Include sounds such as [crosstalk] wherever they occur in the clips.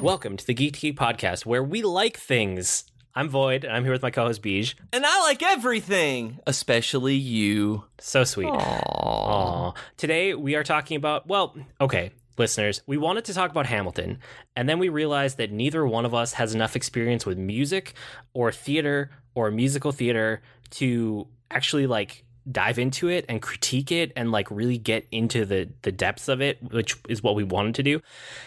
Welcome to the Geek Geek Podcast, where we like things. I'm Void, and I'm here with my co-host Beej. And I like everything, especially you. So sweet. Aww. Today we are talking about well, okay, listeners, we wanted to talk about Hamilton, and then we realized that neither one of us has enough experience with music or theater or musical theater to actually like dive into it and critique it and like really get into the the depths of it, which is what we wanted to do.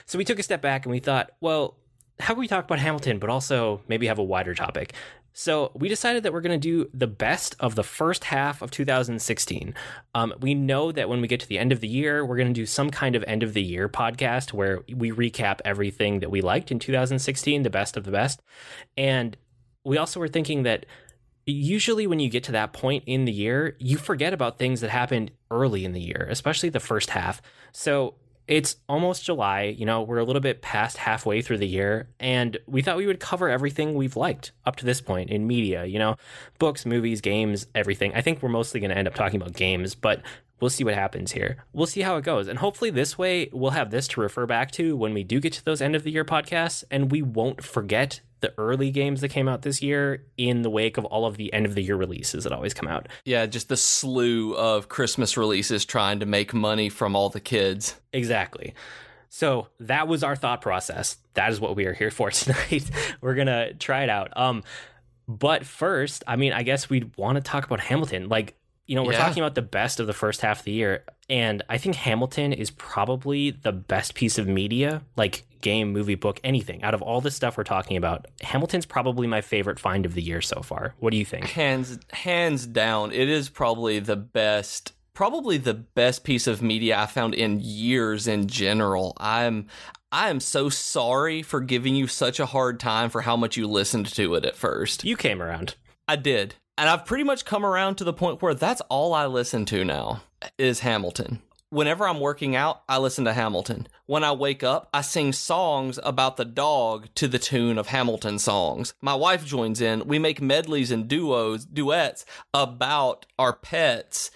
So we took a step back and we thought, well, how can we talk about Hamilton, but also maybe have a wider topic? So we decided that we're going to do the best of the first half of 2016. Um, we know that when we get to the end of the year, we're going to do some kind of end of the year podcast where we recap everything that we liked in 2016, the best of the best. And we also were thinking that usually when you get to that point in the year, you forget about things that happened early in the year, especially the first half. So it's almost July, you know, we're a little bit past halfway through the year, and we thought we would cover everything we've liked up to this point in media, you know, books, movies, games, everything. I think we're mostly going to end up talking about games, but we'll see what happens here. We'll see how it goes. And hopefully, this way, we'll have this to refer back to when we do get to those end of the year podcasts, and we won't forget the early games that came out this year in the wake of all of the end of the year releases that always come out. Yeah, just the slew of Christmas releases trying to make money from all the kids. Exactly. So that was our thought process. That is what we are here for [laughs] tonight. We're gonna try it out. Um, but first, I mean, I guess we'd want to talk about Hamilton. Like, you know, we're Yeah. talking about the best of the first half of the year, and I think Hamilton is probably the best piece of media, like game, movie, book, anything. Out of all the stuff we're talking about, Hamilton's probably my favorite find of the year so far. What do you think? Hands hands down, it is probably the best probably the best piece of media I found in years in general. I'm I am so sorry for giving you such a hard time for how much you listened to it at first. You came around. I did. And I've pretty much come around to the point where that's all I listen to now is Hamilton. Whenever I'm working out, I listen to Hamilton. When I wake up, I sing songs about the dog to the tune of Hamilton songs. My wife joins in. We make medleys and duos, duets about our pets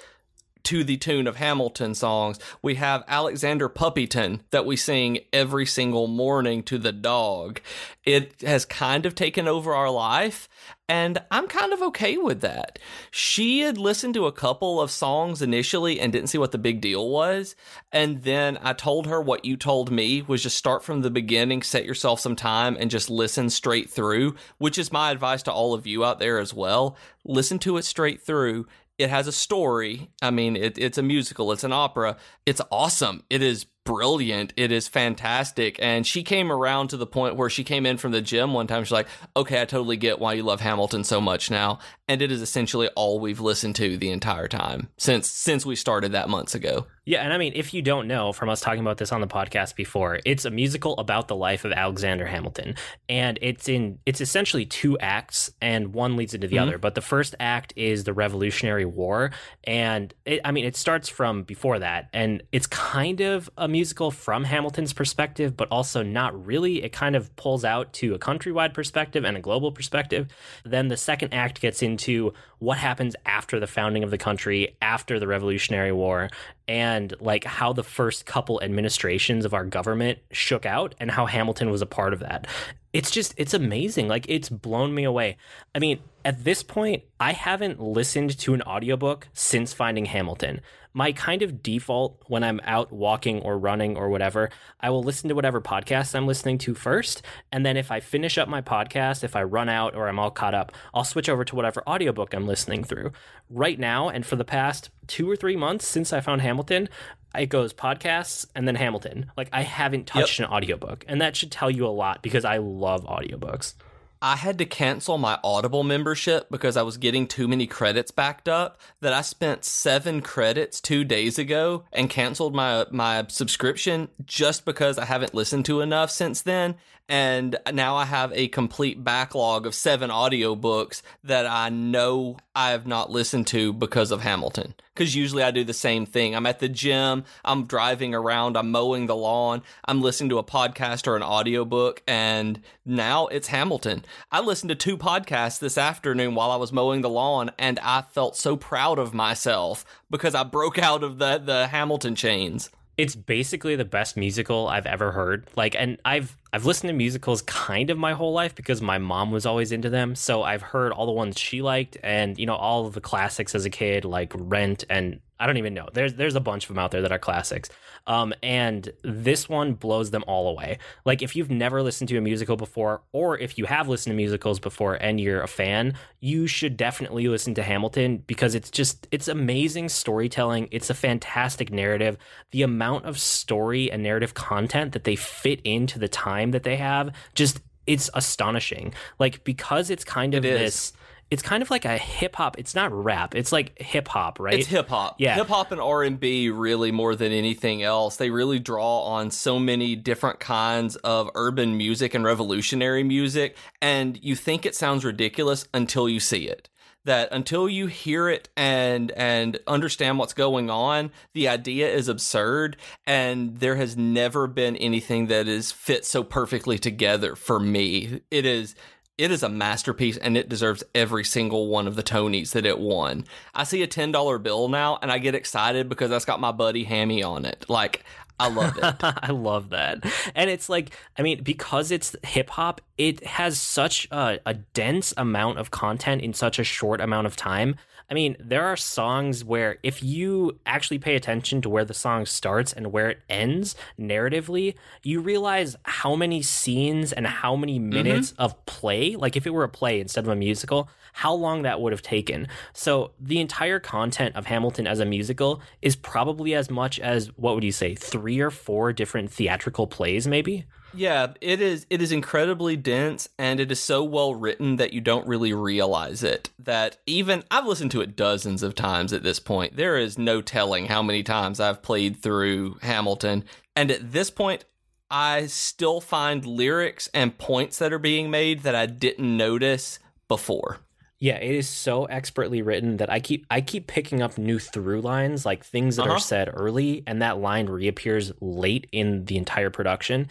to the tune of Hamilton songs. We have Alexander Puppyton that we sing every single morning to the dog. It has kind of taken over our life, and I'm kind of okay with that. She had listened to a couple of songs initially and didn't see what the big deal was. And then I told her what you told me was just start from the beginning, set yourself some time, and just listen straight through, which is my advice to all of you out there as well. Listen to it straight through it has a story. I mean, it, it's a musical, it's an opera. It's awesome. It is brilliant. It is fantastic. And she came around to the point where she came in from the gym one time. She's like, okay, I totally get why you love Hamilton so much now. And it is essentially all we've listened to the entire time since since we started that months ago. Yeah, and I mean, if you don't know from us talking about this on the podcast before, it's a musical about the life of Alexander Hamilton, and it's in it's essentially two acts, and one leads into the Mhm. other. But the first act is the Revolutionary War, and it, I mean, it starts from before that, and it's kind of a musical from Hamilton's perspective, but also not really. It kind of pulls out to a countrywide perspective and a global perspective. Then the second act gets into what happens after the founding of the country, after the Revolutionary War, and like how the first couple administrations of our government shook out and how Hamilton was a part of that. It's just it's amazing. Like it's blown me away. I mean, at this point, I haven't listened to an audiobook since finding Hamilton. My kind of default when I'm out walking or running or whatever, I will listen to whatever podcast I'm listening to first, and then if I finish up my podcast, if I run out or I'm all caught up, I'll switch over to whatever audiobook I'm listening through. Right now and for the past 2 or 3 months since I found Hamilton, it goes podcasts and then Hamilton. Like I haven't touched an audiobook, and that should tell you a lot because I love audiobooks. I had to cancel my Audible membership because I was getting too many credits backed up that I spent 7 credits 2 days ago and canceled my my subscription just because I haven't listened to enough since then and now I have a complete backlog of 7 audiobooks that I know I have not listened to because of Hamilton. Cuz usually I do the same thing. I'm at the gym, I'm driving around, I'm mowing the lawn, I'm listening to a podcast or an audiobook and now it's Hamilton. I listened to two podcasts this afternoon while I was mowing the lawn, and I felt so proud of myself because I broke out of the the Hamilton chains. It's basically the best musical I've ever heard. Like, and I've I've listened to musicals kind of my whole life because my mom was always into them. So I've heard all the ones she liked, and you know all of the classics as a kid, like Rent and I don't even know. There's there's a bunch of them out there that are classics. Um, and this one blows them all away. Like if you've never listened to a musical before, or if you have listened to musicals before and you're a fan, you should definitely listen to Hamilton because it's just it's amazing storytelling. It's a fantastic narrative. The amount of story and narrative content that they fit into the time that they have, just it's astonishing. Like because it's kind of It is. this it's kind of like a hip hop. It's not rap. It's like hip hop, right? It's hip hop. Yeah. Hip hop and R and B really more than anything else. They really draw on so many different kinds of urban music and revolutionary music, and you think it sounds ridiculous until you see it. That until you hear it and and understand what's going on, the idea is absurd, and there has never been anything that is fit so perfectly together for me. It is it is a masterpiece and it deserves every single one of the Tonys that it won. I see a $10 bill now and I get excited because that's got my buddy Hammy on it. Like, I love it. [laughs] I love that. And it's like, I mean, because it's hip hop, it has such a, a dense amount of content in such a short amount of time. I mean, there are songs where if you actually pay attention to where the song starts and where it ends narratively, you realize how many scenes and how many mm-hmm. minutes of play, like if it were a play instead of a musical, how long that would have taken. So the entire content of Hamilton as a musical is probably as much as what would you say, three or four different theatrical plays, maybe? Yeah, it is it is incredibly dense and it is so well written that you don't really realize it. That even I've listened to it dozens of times at this point. There is no telling how many times I've played through Hamilton. And at this point, I still find lyrics and points that are being made that I didn't notice before. Yeah, it is so expertly written that I keep I keep picking up new through lines, like things that Uh-huh. are said early, and that line reappears late in the entire production.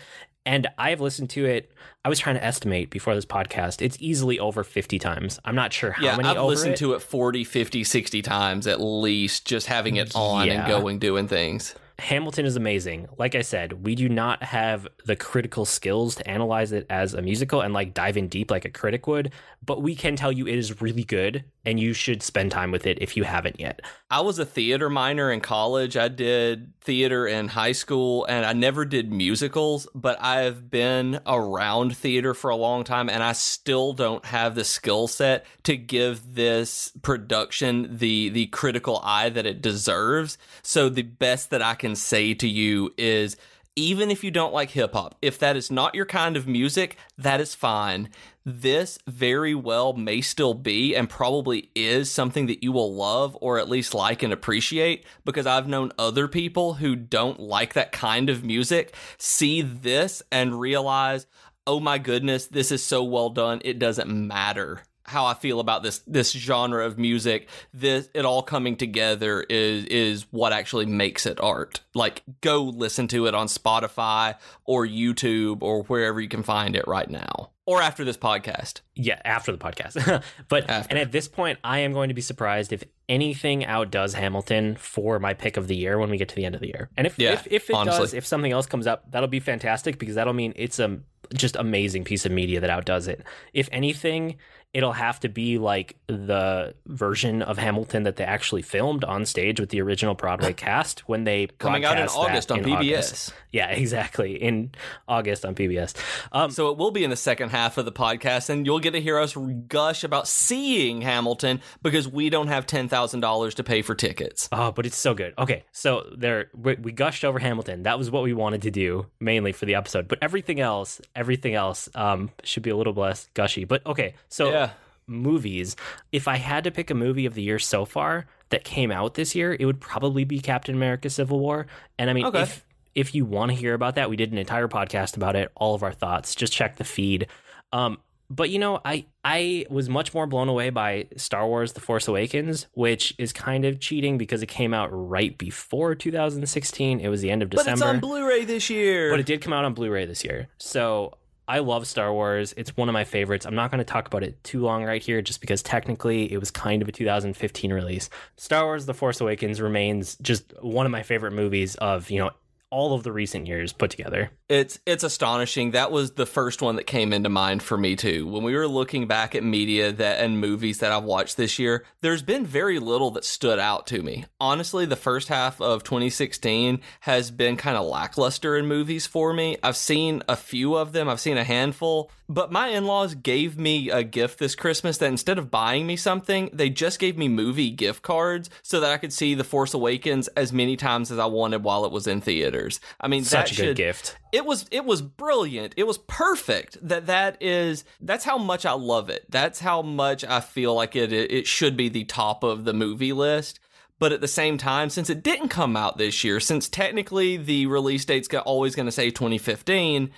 And I've listened to it. I was trying to estimate before this podcast. It's easily over 50 times. I'm not sure how yeah, many I've listened it. to it 40, 50, 60 times at least, just having it on Yeah. and going, doing things. Hamilton is amazing. Like I said, we do not have the critical skills to analyze it as a musical and like dive in deep like a critic would, but we can tell you it is really good and you should spend time with it if you haven't yet. I was a theater minor in college. I did theater in high school and I never did musicals, but I've been around theater for a long time and I still don't have the skill set to give this production the the critical eye that it deserves. So the best that I can say to you is even if you don't like hip hop, if that is not your kind of music, that is fine. This very well may still be and probably is something that you will love or at least like and appreciate because I've known other people who don't like that kind of music see this and realize, oh my goodness, this is so well done. It doesn't matter how I feel about this this genre of music. This it all coming together is is what actually makes it art. Like go listen to it on Spotify or YouTube or wherever you can find it right now. Or after this podcast. Yeah, after the podcast. [laughs] but After. and at this point, I am going to be surprised if anything outdoes Hamilton for my pick of the year when we get to the end of the year. And if Yeah, if, if it honestly. does, if something else comes up, that'll be fantastic because that'll mean it's a just amazing piece of media that outdoes it. If anything, it'll have to be like the version of Hamilton that they actually filmed on stage with the original Broadway [laughs] cast when they Coming out in August on in PBS. August. Yeah, exactly. In August on PBS. Um, So it will be in the second half of the podcast, and you'll get to hear us gush about seeing Hamilton because we don't have ten thousand dollars to pay for tickets. Oh, but it's so good. Okay, so there we, we gushed over Hamilton. That was what we wanted to do mainly for the episode. But everything else, everything else, um, should be a little less gushy. But okay, so Yeah. Movies. If I had to pick a movie of the year so far that came out this year, it would probably be Captain America: Civil War. And I mean, Okay. if if you want to hear about that, we did an entire podcast about it. All of our thoughts. Just check the feed. Um, but you know, I I was much more blown away by Star Wars: The Force Awakens, which is kind of cheating because it came out right before 2016. It was the end of December. But it's on Blu-ray this year. but it did come out on Blu-ray this year. So I love Star Wars. It's one of my favorites. I'm not going to talk about it too long right here, just because technically it was kind of a 2015 release. Star Wars: The Force Awakens remains just one of my favorite movies of you know all of the recent years put together. It's it's astonishing. That was the first one that came into mind for me too. When we were looking back at media that and movies that I've watched this year, there's been very little that stood out to me. Honestly, the first half of 2016 has been kind of lackluster in movies for me. I've seen a few of them. I've seen a handful, but my in-laws gave me a gift this Christmas that instead of buying me something, they just gave me movie gift cards so that I could see The Force Awakens as many times as I wanted while it was in theaters. I mean, Such that a should, good gift. it was it was brilliant it was perfect that that is that's how much i love it that's how much i feel like it it should be the top of the movie list but at the same time since it didn't come out this year since technically the release date's always going to say 2015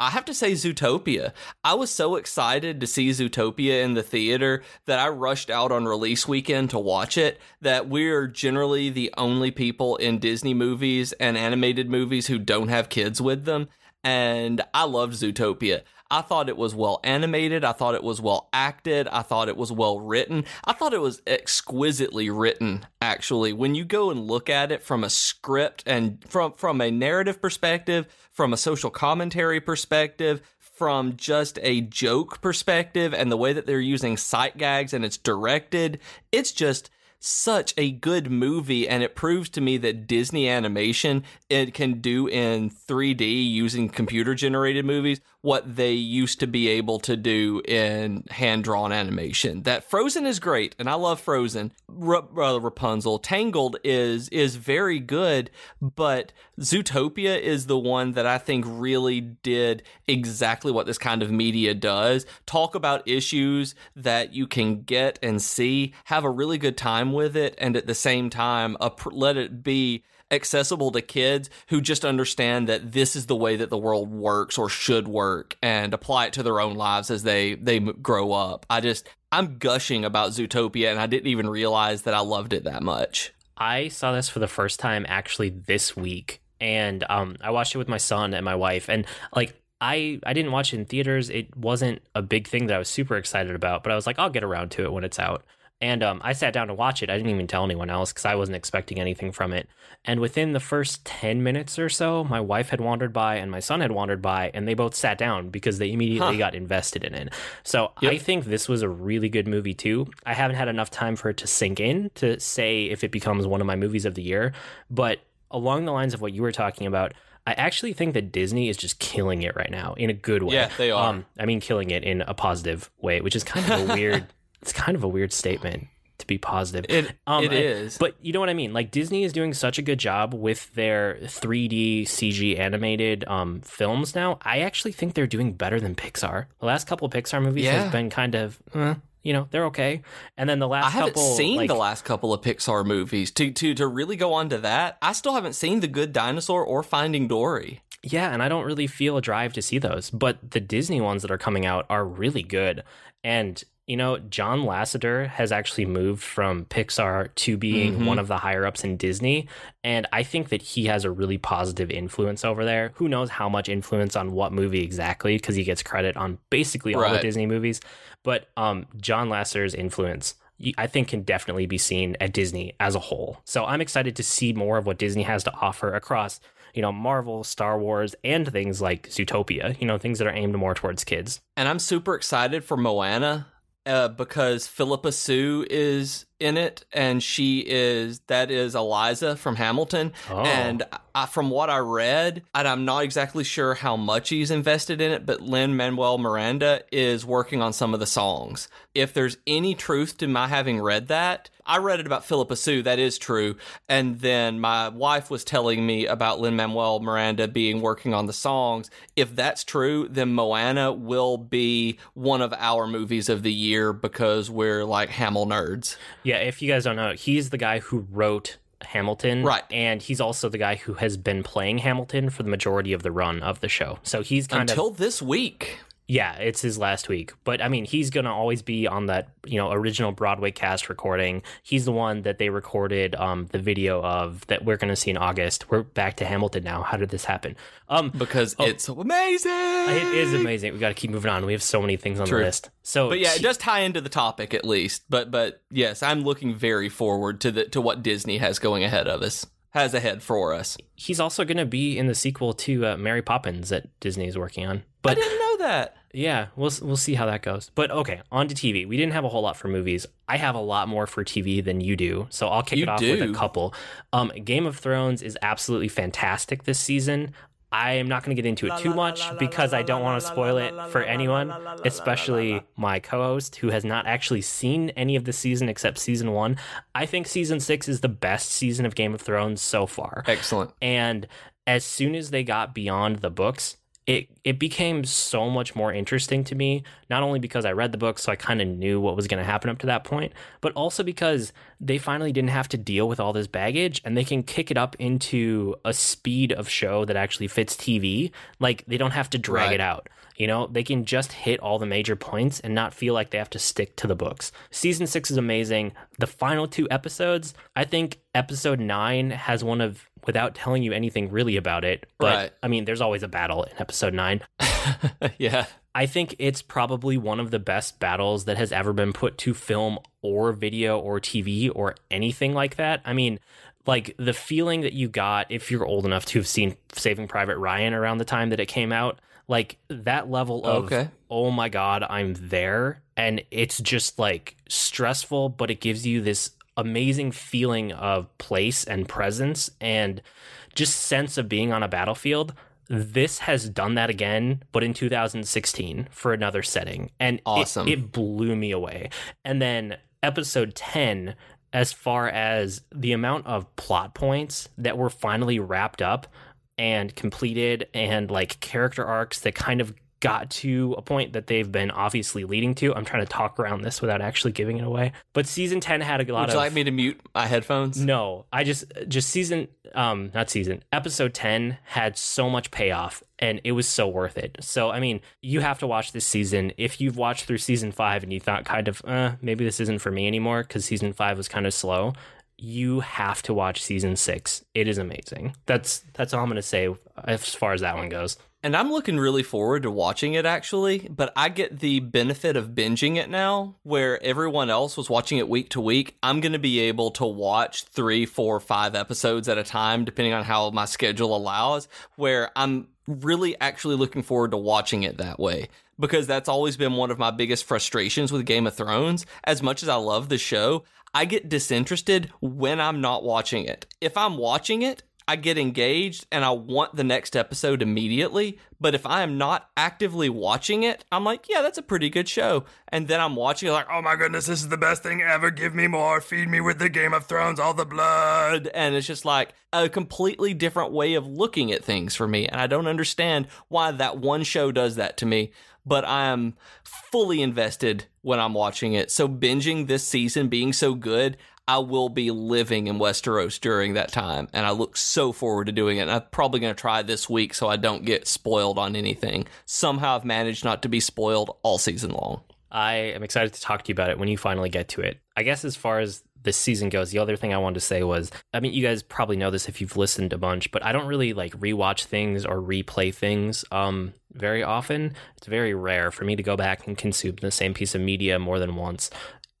I have to say Zootopia. I was so excited to see Zootopia in the theater that I rushed out on release weekend to watch it. That we're generally the only people in Disney movies and animated movies who don't have kids with them. And I loved Zootopia. I thought it was well animated. I thought it was well acted. I thought it was well written. I thought it was exquisitely written, actually. When you go and look at it from a script and from, from a narrative perspective, from a social commentary perspective, from just a joke perspective, and the way that they're using sight gags and it's directed, it's just such a good movie and it proves to me that Disney animation it can do in 3D using computer generated movies what they used to be able to do in hand drawn animation. That Frozen is great and I love Frozen. R- uh, Rapunzel Tangled is is very good, but Zootopia is the one that I think really did exactly what this kind of media does. Talk about issues that you can get and see, have a really good time with it and at the same time uh, let it be accessible to kids who just understand that this is the way that the world works or should work and apply it to their own lives as they they grow up. I just I'm gushing about Zootopia and I didn't even realize that I loved it that much. I saw this for the first time actually this week and um I watched it with my son and my wife and like I I didn't watch it in theaters. It wasn't a big thing that I was super excited about, but I was like I'll get around to it when it's out. And um, I sat down to watch it. I didn't even tell anyone else because I wasn't expecting anything from it. And within the first 10 minutes or so, my wife had wandered by and my son had wandered by, and they both sat down because they immediately Huh. got invested in it. So Yep. I think this was a really good movie, too. I haven't had enough time for it to sink in to say if it becomes one of my movies of the year. But along the lines of what you were talking about, I actually think that Disney is just killing it right now in a good way. Yeah, they are. Um, I mean, killing it in a positive way, which is kind of a weird. It's kind of a weird statement to be positive. It Um, it is. But you know what I mean? Like Disney is doing such a good job with their 3D CG animated um, films now. I actually think they're doing better than Pixar. The last couple of Pixar movies Yeah. have been kind of, eh, you know, they're okay. And then the last I haven't couple, seen like, the last couple of Pixar movies. To to to really go on to that, I still haven't seen The Good Dinosaur or Finding Dory. Yeah, and I don't really feel a drive to see those, but the Disney ones that are coming out are really good. And you know, John Lasseter has actually moved from Pixar to being Mhm. one of the higher ups in Disney, and I think that he has a really positive influence over there. Who knows how much influence on what movie exactly because he gets credit on basically all the Disney movies, but um John Lasseter's influence I think can definitely be seen at Disney as a whole. So I'm excited to see more of what Disney has to offer across, you know, Marvel, Star Wars, and things like Zootopia, you know, things that are aimed more towards kids. And I'm super excited for Moana uh, because Phillipa Soo is in it, and she is that is Eliza from Hamilton. Oh. And I, from what I read, and I'm not exactly sure how much he's invested in it, but Lin Manuel Miranda is working on some of the songs. If there's any truth to my having read that, I read it about Phillipa Soo. That is true. And then my wife was telling me about Lin Manuel Miranda being working on the songs. If that's true, then Moana will be one of our movies of the year because we're like Hamill nerds. Yeah, if you guys don't know, he's the guy who wrote Hamilton. Right. And he's also the guy who has been playing Hamilton for the majority of the run of the show. So he's kind of Until this week. Yeah, it's his last week. But I mean, he's going to always be on that, you know, original Broadway cast recording. He's the one that they recorded um the video of that we're going to see in August. We're back to Hamilton now. How did this happen? Um Because it's so amazing. it is amazing. We got to keep moving on. We have so many things on True. the list. So But yeah, it does tie into the topic at least. But but yes, I'm looking very forward to the to what Disney has going ahead of us. Has ahead for us. He's also going to be in the sequel to uh, Mary Poppins that Disney is working on. But I didn't know that. yeah, we'll we'll see how that goes. But okay, on to TV. We didn't have a whole lot for movies. I have a lot more for TV than you do, so I'll kick You it off with a couple. Um, Game of Thrones is absolutely fantastic this season. I am not going to get into it too much because I don't want to spoil it for anyone, especially my co-host who has not actually seen any of the season except season one. I think season six is the best season of Game of Thrones so far. Excellent. And as soon as they got beyond the books, it it became so much more interesting to me, not only because I read the books so I kind of knew what was going to happen up to that point, but also because they finally didn't have to deal with all this baggage and they can kick it up into a speed of show that actually fits TV. Like they don't have to drag Right. it out. You know, they can just hit all the major points and not feel like they have to stick to the books. Season six is amazing. The final two episodes, I think episode nine has one of, without telling you anything really about it, but Right. I mean, there's always a battle in episode nine. [laughs] yeah. I think it's probably one of the best battles that has ever been put to film or video or TV or anything like that. I mean, like the feeling that you got if you're old enough to have seen Saving Private Ryan around the time that it came out, like that level of Okay. oh my god, I'm there and it's just like stressful, but it gives you this amazing feeling of place and presence and just sense of being on a battlefield. This has done that again, but in 2016 for another setting. And it- Awesome. it, blew me away. And then episode 10, as far as the amount of plot points that were finally wrapped up and completed, and like character arcs that kind of got to a point that they've been obviously leading to. I'm trying to talk around this without actually giving it away. But season 10 had a lot Would of you like me to mute my headphones? no, I just just season um not season episode 10 had so much payoff and it was so worth it. So I mean, you have to watch this season. If you've watched through season 5 and you thought kind of uh maybe this isn't for me anymore cuz season 5 was kind of slow, you have to watch season 6. It is amazing. That's that's all I'm going to say as far as that one goes. And I'm looking really forward to watching it actually, but I get the benefit of binging it now, where everyone else was watching it week to week. I'm going to be able to watch three, four, five episodes at a time, depending on how my schedule allows, where I'm really actually looking forward to watching it that way. Because that's always been one of my biggest frustrations with Game of Thrones. As much as I love the show, I get disinterested when I'm not watching it. If I'm watching it, I get engaged and I want the next episode immediately. But if I am not actively watching it, I'm like, yeah, that's a pretty good show. And then I'm watching it like, oh my goodness, this is the best thing ever. Give me more. Feed me with the Game of Thrones, all the blood. And it's just like a completely different way of looking at things for me. And I don't understand why that one show does that to me. But I am fully invested when I'm watching it. So binging this season being so good, I will be living in Westeros during that time, and I look so forward to doing it. And I'm probably going to try this week so I don't get spoiled on anything. Somehow I've managed not to be spoiled all season long. I am excited to talk to you about it when you finally get to it. I guess as far as this season goes, the other thing I wanted to say was I mean, you guys probably know this if you've listened a bunch, but I don't really like rewatch things or replay things um, very often. It's very rare for me to go back and consume the same piece of media more than once.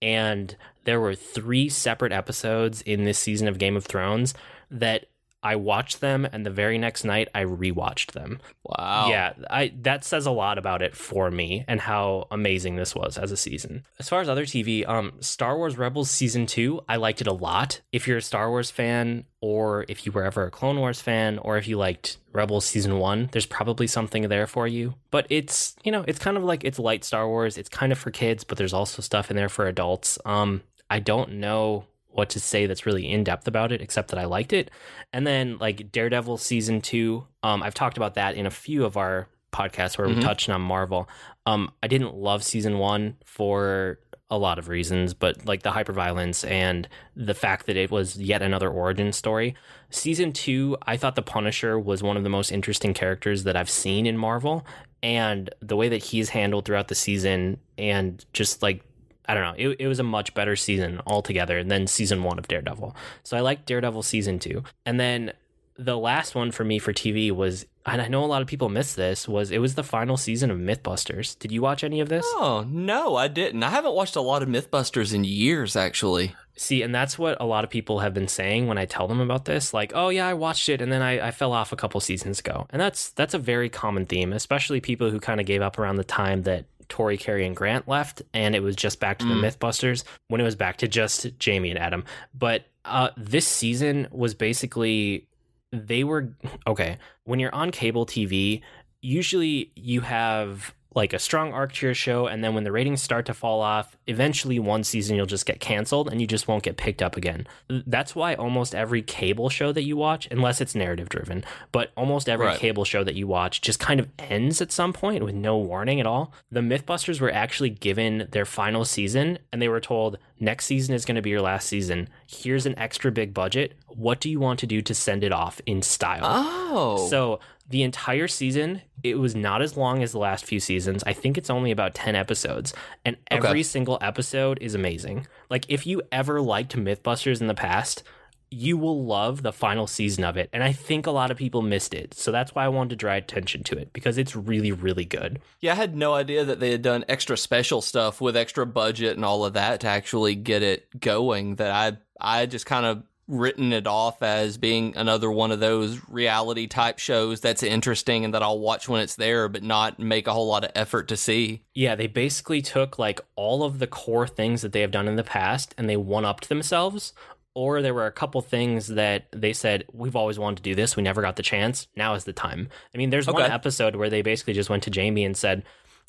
And there were three separate episodes in this season of Game of Thrones that I watched them, and the very next night I rewatched them. Wow. Yeah, I that says a lot about it for me and how amazing this was as a season. As far as other TV, um Star Wars Rebels season 2, I liked it a lot. If you're a Star Wars fan or if you were ever a Clone Wars fan or if you liked Rebels season 1, there's probably something there for you. But it's, you know, it's kind of like it's light Star Wars. It's kind of for kids, but there's also stuff in there for adults. Um I don't know what to say that's really in depth about it, except that I liked it. And then like Daredevil season two, um, I've talked about that in a few of our podcasts where Mhm. we touched on Marvel. Um, I didn't love season one for a lot of reasons, but like the hyperviolence and the fact that it was yet another origin story. Season two, I thought the Punisher was one of the most interesting characters that I've seen in Marvel. And the way that he's handled throughout the season and just like I don't know. It, it was a much better season altogether than season one of Daredevil. So I liked Daredevil season two. And then the last one for me for TV was and I know a lot of people miss this, was it was the final season of Mythbusters. Did you watch any of this? Oh, no, I didn't. I haven't watched a lot of Mythbusters in years, actually. See, and that's what a lot of people have been saying when I tell them about this. Like, oh yeah, I watched it and then I, I fell off a couple seasons ago. And that's that's a very common theme, especially people who kind of gave up around the time that Tori, Kari, and Grant left, and it was just back to the Mm. Mythbusters when it was back to just Jamie and Adam. But uh, this season was basically they were okay. When you're on cable TV, usually you have like a strong arc to your show, and then when the ratings start to fall off, eventually one season you'll just get canceled and you just won't get picked up again. That's why almost every cable show that you watch, unless it's narrative driven, but almost every Right. cable show that you watch just kind of ends at some point with no warning at all. The Mythbusters were actually given their final season and they were told, next season is going to be your last season. Here's an extra big budget. What do you want to do to send it off in style? Oh. So the entire season, it was not as long as the last few seasons. I think it's only about 10 episodes. And Okay. every single episode is amazing. Like, if you ever liked Mythbusters in the past, you will love the final season of it. And I think a lot of people missed it. So that's why I wanted to draw attention to it because it's really, really good. Yeah, I had no idea that they had done extra special stuff with extra budget and all of that to actually get it going. That I I just kind of written it off as being another one of those reality type shows that's interesting and that I'll watch when it's there, but not make a whole lot of effort to see. Yeah, they basically took like all of the core things that they have done in the past and they one upped themselves. Or there were a couple things that they said, We've always wanted to do this. We never got the chance. Now is the time. I mean, there's one episode where they basically just went to Jamie and said,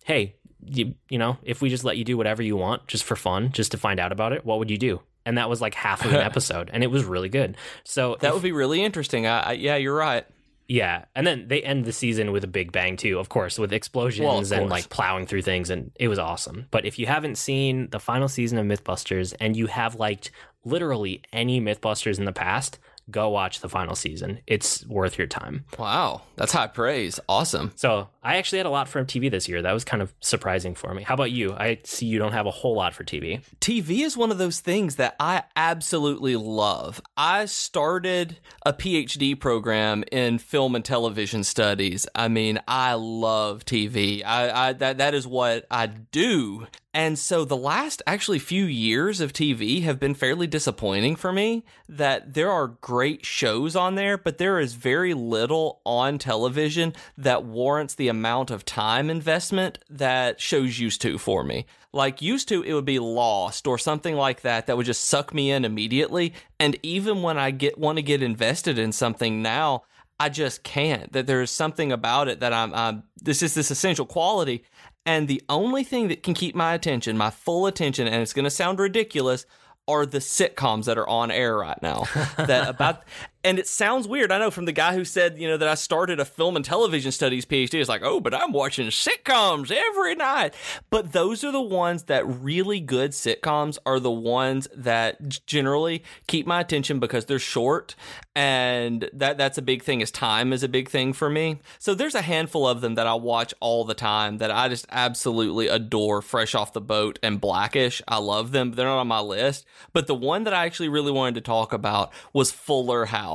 Hey, you, you know, if we just let you do whatever you want just for fun, just to find out about it, what would you do? And that was like half of an [laughs] episode and it was really good. So That if- would be really interesting. I, I yeah, you're right. yeah, and then they end the season with a big bang too, of course, with explosions Well, of and like plowing through things, and it was awesome. But if you haven't seen the final season of MythBusters and you have liked literally any MythBusters in the past, go watch the final season. It's worth your time. Wow, that's high praise. Awesome. So I actually had a lot for TV this year. That was kind of surprising for me. How about you? I see you don't have a whole lot for TV. TV is one of those things that I absolutely love. I started a PhD program in film and television studies. I mean, I love TV. I, I that that is what I do. And so the last actually few years of TV have been fairly disappointing for me that there are great shows on there, but there is very little on television that warrants the amount of time investment that shows used to for me. Like used to it would be Lost or something like that that would just suck me in immediately, and even when I get want to get invested in something now, I just can't. That there is something about it that I'm, I'm this is this essential quality. And the only thing that can keep my attention, my full attention, and it's going to sound ridiculous, are the sitcoms that are on air right now. [laughs] that about, and it sounds weird. I know from the guy who said, you know, that I started a film and television studies PhD. It's like, oh, but I'm watching sitcoms every night. But those are the ones that really good sitcoms are the ones that generally keep my attention because they're short, and that that's a big thing. Is time is a big thing for me. So there's a handful of them that I watch all the time that I just absolutely adore. Fresh off the boat and Blackish, I love them. They're not on my list, but the one that I actually really wanted to talk about was Fuller House.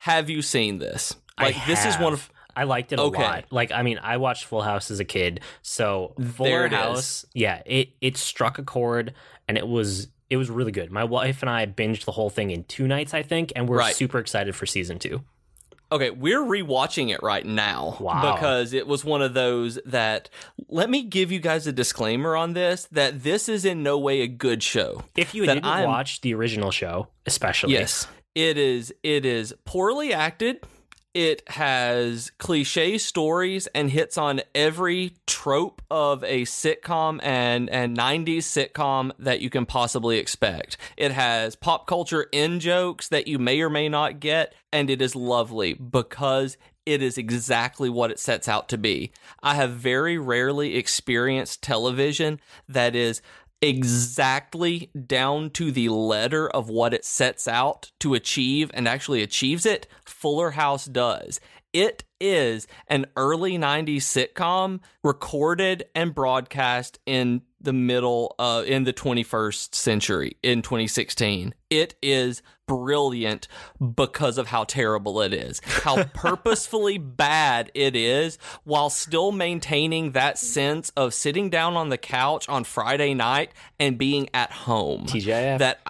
Have you seen this? I Like this is one of I liked it a Okay. lot. Like, I mean, I watched Full House as a kid, so Fuller There it is. House, yeah, it it struck a chord, and it was it was really good. My wife and I binged the whole thing in two nights, I think, and we're Right. super excited for season two. Okay, we're rewatching it right now Wow. because it was one of those that let me give you guys a disclaimer on this that this is in no way a good show. If you didn't I'm- watch the original show, especially, Yes. It is it is poorly acted. It has cliche stories and hits on every trope of a sitcom and and 90s sitcom that you can possibly expect. It has pop culture in jokes that you may or may not get and it is lovely because it is exactly what it sets out to be. I have very rarely experienced television that is exactly down to the letter of what it sets out to achieve and actually achieves it, Fuller House does. It is an early 90s sitcom recorded and broadcast in the middle uh, in the 21st century in 2016. It is brilliant because of how terrible it is, how [laughs] purposefully bad it is, while still maintaining that sense of sitting down on the couch on Friday night and being at home. TGIF. That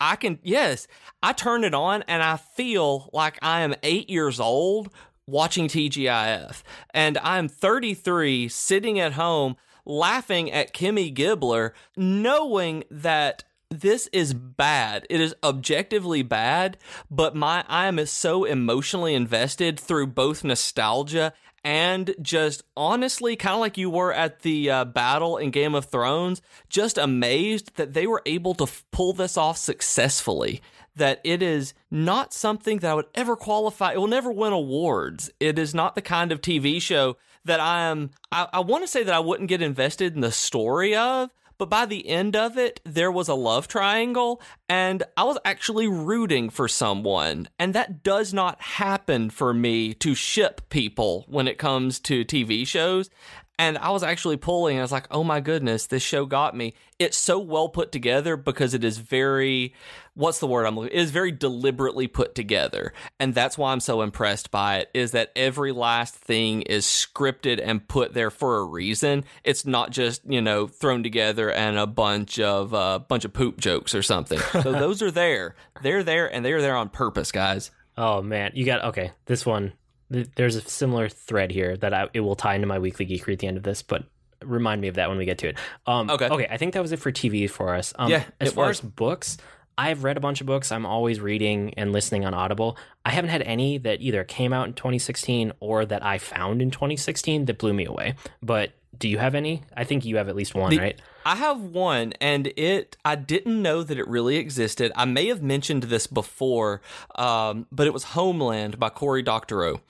I can, yes, I turn it on and I feel like I am eight years old watching TGIF. And I'm 33 sitting at home laughing at Kimmy Gibbler, knowing that this is bad. It is objectively bad, but my I am so emotionally invested through both nostalgia and just honestly, kind of like you were at the uh, battle in Game of Thrones, just amazed that they were able to f- pull this off successfully. That it is not something that I would ever qualify. It will never win awards. It is not the kind of TV show that I am. I, I want to say that I wouldn't get invested in the story of, but by the end of it, there was a love triangle, and I was actually rooting for someone. And that does not happen for me to ship people when it comes to TV shows. And I was actually pulling, I was like, oh my goodness, this show got me. It's so well put together because it is very, what's the word I'm looking, it is very deliberately put together. And that's why I'm so impressed by it, is that every last thing is scripted and put there for a reason. It's not just, you know, thrown together and a bunch of, uh, bunch of poop jokes or something. So [laughs] those are there. They're there and they're there on purpose, guys. Oh man, you got okay. This one, th- there's a similar thread here that I, it will tie into my weekly geekery at the end of this, but remind me of that when we get to it. Um, Okay. Okay. I think that was it for TV for us. Um, Yeah, As far was. as books, I've read a bunch of books. I'm always reading and listening on Audible. I haven't had any that either came out in 2016 or that I found in 2016 that blew me away. But do you have any? I think you have at least one, The- right? I have one, and it I didn't know that it really existed. I may have mentioned this before, um, but it was Homeland by Cory Doctorow.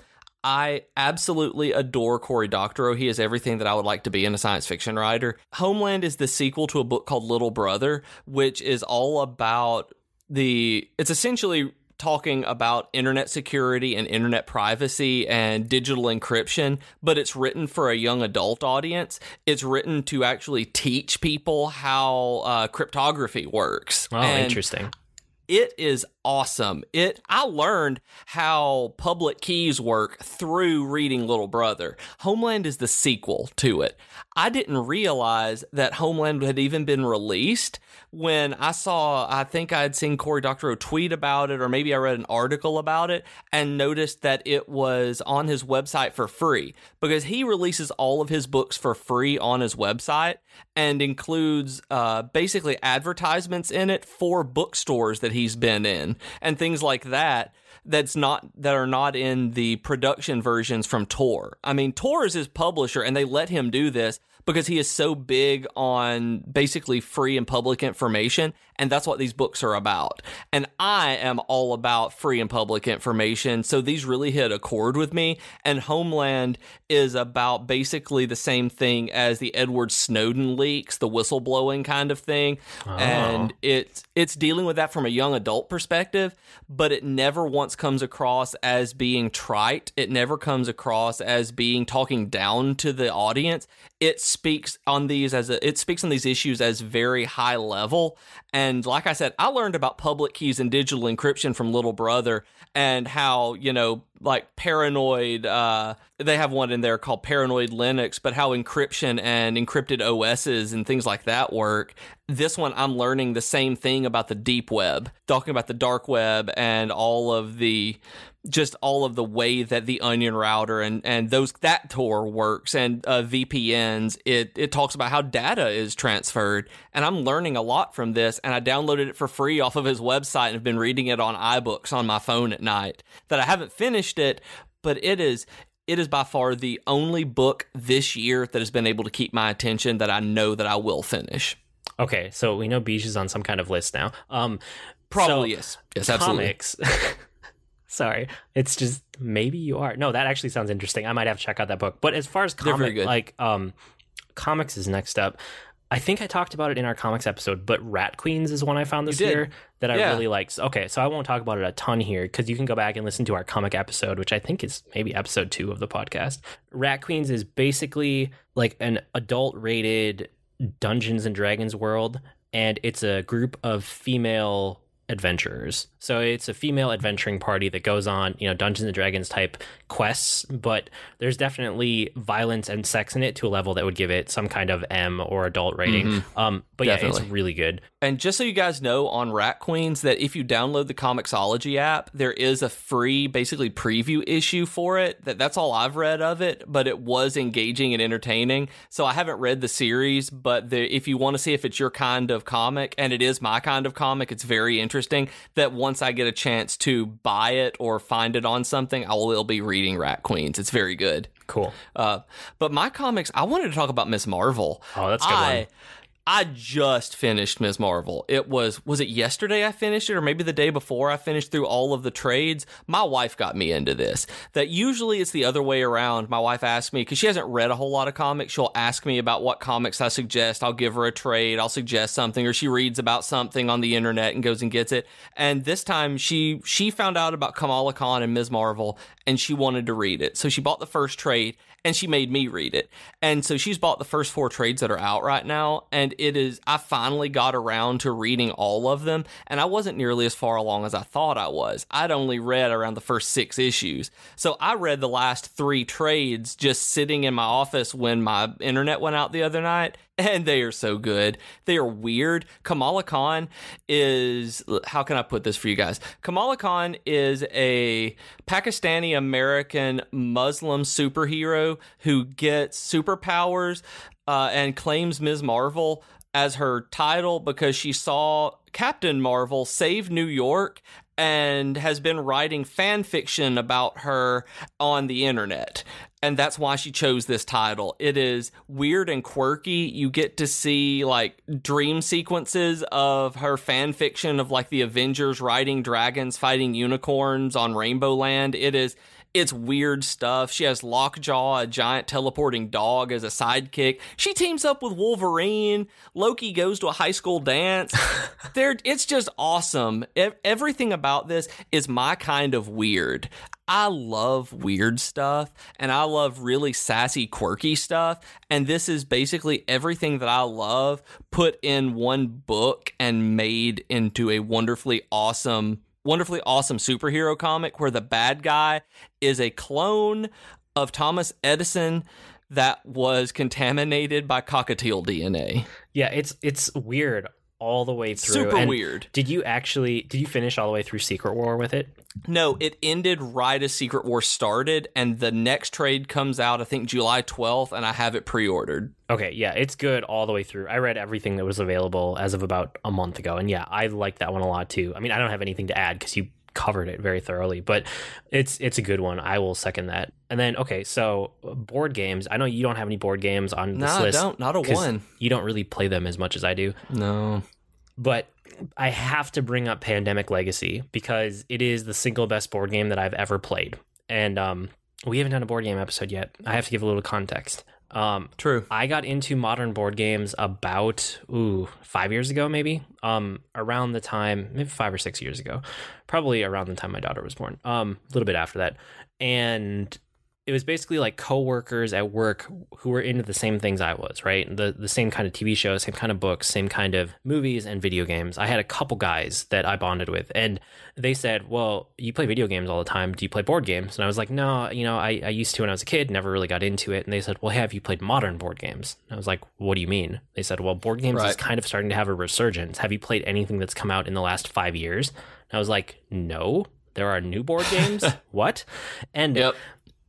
I absolutely adore Cory Doctorow. He is everything that I would like to be in a science fiction writer. Homeland is the sequel to a book called Little Brother, which is all about the. It's essentially talking about internet security and internet privacy and digital encryption, but it's written for a young adult audience. It's written to actually teach people how uh, cryptography works. Oh, And interesting. It is awesome. It I learned how public keys work through reading Little Brother. Homeland is the sequel to it. I didn't realize that Homeland had even been released when I saw I think I had seen Cory Doctorow tweet about it or maybe I read an article about it and noticed that it was on his website for free because he releases all of his books for free on his website and includes uh, basically advertisements in it for bookstores that he's been in and things like that that's not that are not in the production versions from Tor. I mean, Tor is his publisher and they let him do this because he is so big on basically free and public information and that's what these books are about. And I am all about free and public information, so these really hit a chord with me and Homeland is about basically the same thing as the Edward Snowden leaks, the whistleblowing kind of thing. Oh. And it's it's dealing with that from a young adult perspective, but it never once comes across as being trite. It never comes across as being talking down to the audience. It speaks on these as a, it speaks on these issues as very high level. And like I said, I learned about public keys and digital encryption from Little Brother and how, you know, like paranoid uh they have one in there called paranoid linux but how encryption and encrypted os's and things like that work. This one i'm learning the same thing about the deep web talking about the dark web and all of the just all of the way that the onion router and and those that tor works and uh, vpns it it talks about how data is transferred and i'm learning a lot from this and i downloaded it for free off of his website and have been reading it on ibooks on my phone at night that i haven't finished it but it is it is by far the only book this year that has been able to keep my attention that i know that i will finish Okay, so we know Beej is on some kind of list now. Um, probably so yes yes absolutely comics. [laughs] Sorry, it's just maybe you are. No, that actually sounds interesting. I might have to check out that book. But as far as comic, like um, comics is next up. I think I talked about it in our comics episode, but Rat Queens is one I found this year that I Yeah. really liked. Okay, so I won't talk about it a ton here because you can go back and listen to our comic episode, which I think is maybe episode two of the podcast. Rat Queens is basically like an adult rated Dungeons and Dragons world, and it's a group of female adventurers. So it's a female adventuring party that goes on, you know, Dungeons and Dragons type quests, but there's definitely violence and sex in it to a level that would give it some kind of M or adult rating. Mm-hmm. Um, but definitely. yeah, it's really good. And just so you guys know on Rat Queens that if you download the Comixology app, there is a free basically preview issue for it. That that's all I've read of it, but it was engaging and entertaining. So I haven't read the series, but the, if you want to see if it's your kind of comic and it is my kind of comic, it's very interesting that once I get a chance to buy it or find it on something, I will be reading reading Rat Queens. It's very good. Cool. Uh, but my comics, I wanted to talk about Ms. Marvel. Oh, that's good I, one. I just finished Ms. Marvel. It was was it yesterday I finished it or maybe the day before I finished through all of the trades. My wife got me into this. That usually it's the other way around. My wife asks me cuz she hasn't read a whole lot of comics, she'll ask me about what comics I suggest. I'll give her a trade, I'll suggest something or she reads about something on the internet and goes and gets it. And this time she she found out about Kamala Khan and Ms. Marvel and she wanted to read it. So she bought the first trade and she made me read it. And so she's bought the first four trades that are out right now. And it is, I finally got around to reading all of them. And I wasn't nearly as far along as I thought I was. I'd only read around the first six issues. So I read the last three trades just sitting in my office when my internet went out the other night and they are so good. They are weird. Kamala Khan is how can I put this for you guys? Kamala Khan is a Pakistani American Muslim superhero who gets superpowers uh, and claims Ms. Marvel as her title because she saw Captain Marvel save New York and has been writing fan fiction about her on the internet. And that's why she chose this title. It is weird and quirky. You get to see like dream sequences of her fan fiction of like the Avengers riding dragons, fighting unicorns on Rainbow Land. It is it's weird stuff. She has Lockjaw, a giant teleporting dog, as a sidekick. She teams up with Wolverine. Loki goes to a high school dance. [laughs] there, it's just awesome. Everything about this is my kind of weird. I love weird stuff and I love really sassy, quirky stuff. And this is basically everything that I love put in one book and made into a wonderfully awesome wonderfully awesome superhero comic where the bad guy is a clone of Thomas Edison that was contaminated by cockatiel DNA. Yeah, it's it's weird all the way through. Super and weird. Did you actually did you finish all the way through Secret War with it? No, it ended right as Secret War started, and the next trade comes out I think July twelfth, and I have it pre-ordered. Okay, yeah, it's good all the way through. I read everything that was available as of about a month ago, and yeah, I like that one a lot too. I mean, I don't have anything to add because you covered it very thoroughly, but it's it's a good one. I will second that. And then okay, so board games. I know you don't have any board games on this list. no, don't. Not a one. You don't really play them as much as I do. No. But I have to bring up Pandemic Legacy because it is the single best board game that I've ever played. And um, we haven't done a board game episode yet. I have to give a little context. Um, True. I got into modern board games about ooh five years ago, maybe. Um, around the time, maybe five or six years ago, probably around the time my daughter was born. Um, a little bit after that, and it was basically like coworkers at work who were into the same things I was, right? The the same kind of TV shows, same kind of books, same kind of movies and video games. I had a couple guys that I bonded with, and they said, "Well, you play video games all the time. Do you play board games?" And I was like, "No, you know, I, I used to when I was a kid. Never really got into it." And they said, "Well, have you played modern board games?" And I was like, "What do you mean?" They said, "Well, board games right. is kind of starting to have a resurgence. Have you played anything that's come out in the last five years?" And I was like, "No." there are new board games. [laughs] what? And yep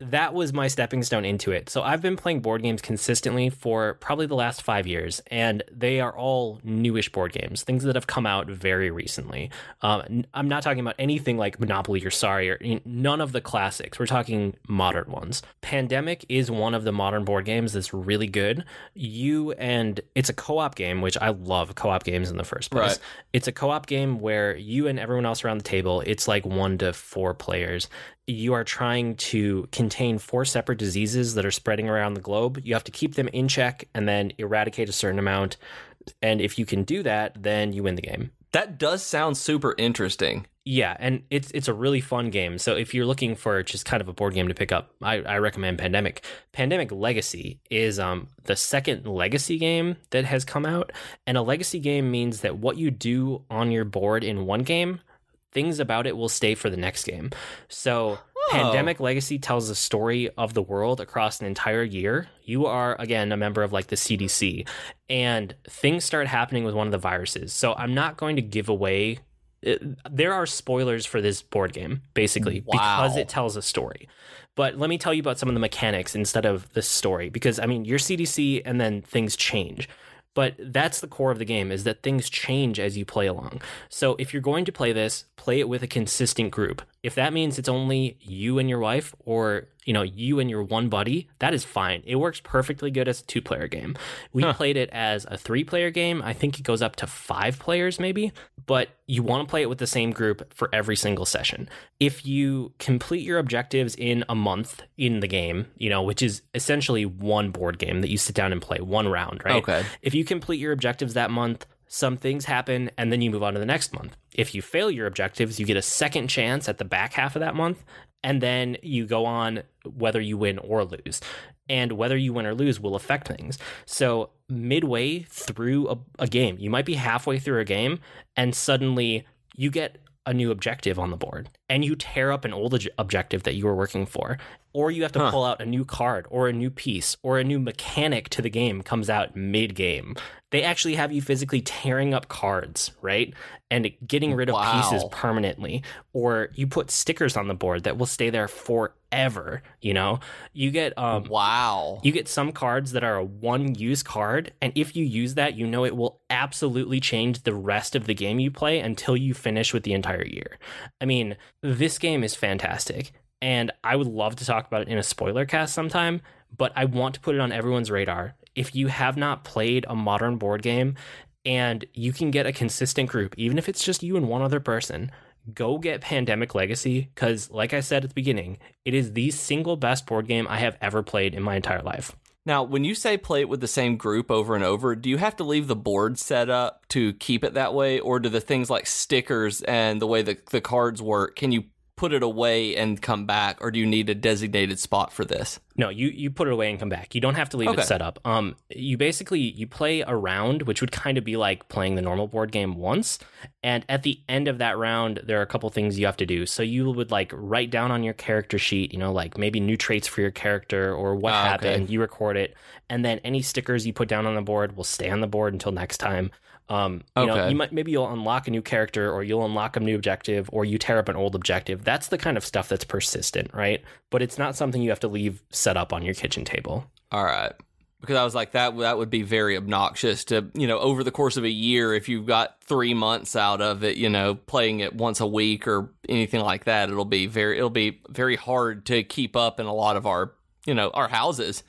that was my stepping stone into it. So I've been playing board games consistently for probably the last five years, and they are all newish board games, things that have come out very recently. Um, I'm not talking about anything like Monopoly or Sorry or none of the classics. We're talking modern ones. Pandemic is one of the modern board games that's really good. You and it's a co-op game, which I love co-op games in the first place. Right. It's a co-op game where you and everyone else around the table, it's like one to four players you are trying to contain four separate diseases that are spreading around the globe. You have to keep them in check and then eradicate a certain amount. And if you can do that, then you win the game. That does sound super interesting. Yeah, and it's it's a really fun game. So if you're looking for just kind of a board game to pick up, I, I recommend Pandemic. Pandemic Legacy is um the second legacy game that has come out, and a legacy game means that what you do on your board in one game, things about it will stay for the next game. So Pandemic Legacy tells the story of the world across an entire year. You are, again, a member of like the CDC, and things start happening with one of the viruses. So I'm not going to give away. It, there are spoilers for this board game, basically, Wow. because it tells a story. But let me tell you about some of the mechanics instead of the story, because I mean, you're CDC and then things change. But that's the core of the game is that things change as you play along. So if you're going to play this, play it with a consistent group. If that means it's only you and your wife or, you know, you and your one buddy, that is fine. It works perfectly good as a two-player game. We played it as a three-player game. I think it goes up to 5 players maybe, but you want to play it with the same group for every single session. If you complete your objectives in a month in the game, you know, which is essentially one board game that you sit down and play one round, right? Okay. If you complete your objectives that month, some things happen and then you move on to the next month. If you fail your objectives, you get a second chance at the back half of that month and then you go on whether you win or lose. And whether you win or lose will affect things. So, midway through a, a game, you might be halfway through a game and suddenly you get a new objective on the board and you tear up an old objective that you were working for or you have to Huh. pull out a new card or a new piece or a new mechanic to the game comes out mid game they actually have you physically tearing up cards right? And getting rid of pieces permanently. Or you put stickers on the board that will stay there forever you know you get um Wow. you get some cards that are a one use card, and if you use that, you know it will absolutely change the rest of the game you play until you finish with the entire year. I mean, this game is fantastic, and I would love to talk about it in a spoiler cast sometime, but I want to put it on everyone's radar. If you have not played a modern board game and you can get a consistent group, even if it's just you and one other person, go get Pandemic Legacy because, like I said at the beginning, it is the single best board game I have ever played in my entire life. Now, when you say play it with the same group over and over, do you have to leave the board set up to keep it that way, or do the things like stickers and the way the the cards work, can you put it away and come back, or do you need a designated spot for this? No, you you put it away and come back. You don't have to leave Okay. it set up. Um, you basically you play a round, which would kind of be like playing the normal board game once. And at the end of that round, there are a couple things you have to do. So you would like write down on your character sheet, you know, like maybe new traits for your character or what Ah, okay. happened. You record it, and then any stickers you put down on the board will stay on the board until next time. Um, you know, you might maybe you'll unlock a new character, or you'll unlock a new objective, or you tear up an old objective. That's the kind of stuff that's persistent, right? But it's not something you have to leave set up on your kitchen table. All right. Because I was like that that would be very obnoxious to, you know, over the course of a year if you've got 3 months out of it, you know, playing it once a week or anything like that, it'll be very it'll be very hard to keep up in a lot of our, you know, our houses.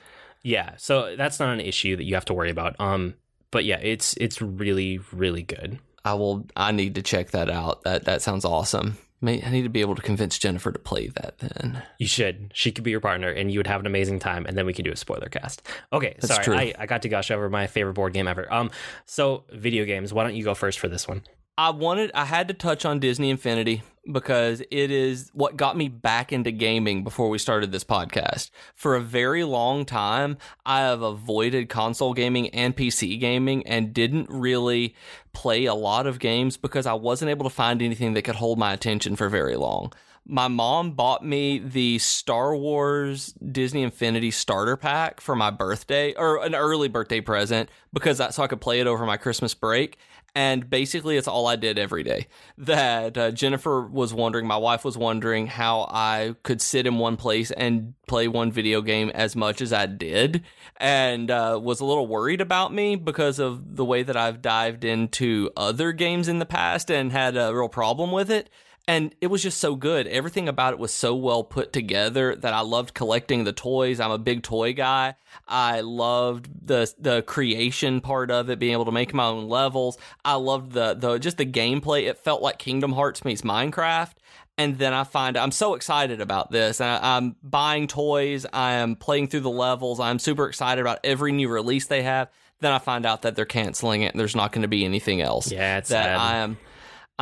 Yeah, so that's not an issue that you have to worry about. Um, but yeah, it's it's really really good. I will I need to check that out. That that sounds awesome. I need to be able to convince Jennifer to play that then. You should. She could be your partner, and you would have an amazing time. And then we could do a spoiler cast. Okay, That's sorry. I, I got to gush over my favorite board game ever. Um, so video games. Why don't you go first for this one? I wanted I had to touch on Disney Infinity because it is what got me back into gaming before we started this podcast. For a very long time, I have avoided console gaming and PC gaming and didn't really play a lot of games because I wasn't able to find anything that could hold my attention for very long. My mom bought me the Star Wars Disney Infinity starter pack for my birthday or an early birthday present because I, so I could play it over my Christmas break and basically it's all I did every day. That uh, Jennifer was wondering, my wife was wondering how I could sit in one place and play one video game as much as I did, and uh, was a little worried about me because of the way that I've dived into other games in the past and had a real problem with it. And it was just so good. Everything about it was so well put together that I loved collecting the toys. I'm a big toy guy. I loved the the creation part of it, being able to make my own levels. I loved the the just the gameplay. It felt like Kingdom Hearts meets Minecraft. And then I find I'm so excited about this. I, I'm buying toys. I am playing through the levels. I'm super excited about every new release they have. Then I find out that they're canceling it and there's not going to be anything else Yeah, it's that sad. I am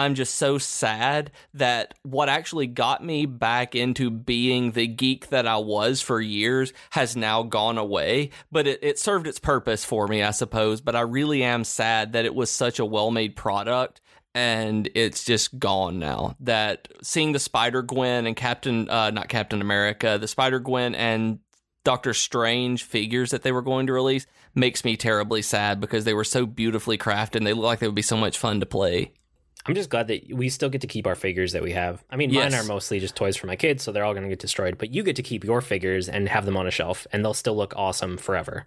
I'm just so sad that what actually got me back into being the geek that I was for years has now gone away. But it, it served its purpose for me, I suppose. But I really am sad that it was such a well made product and it's just gone now. That seeing the Spider Gwen and Captain, uh, not Captain America, the Spider Gwen and Doctor Strange figures that they were going to release makes me terribly sad because they were so beautifully crafted and they look like they would be so much fun to play. I'm just glad that we still get to keep our figures that we have. I mean, mine are mostly just toys for my kids, so they're all going to get destroyed. But you get to keep your figures and have them on a shelf, and they'll still look awesome forever.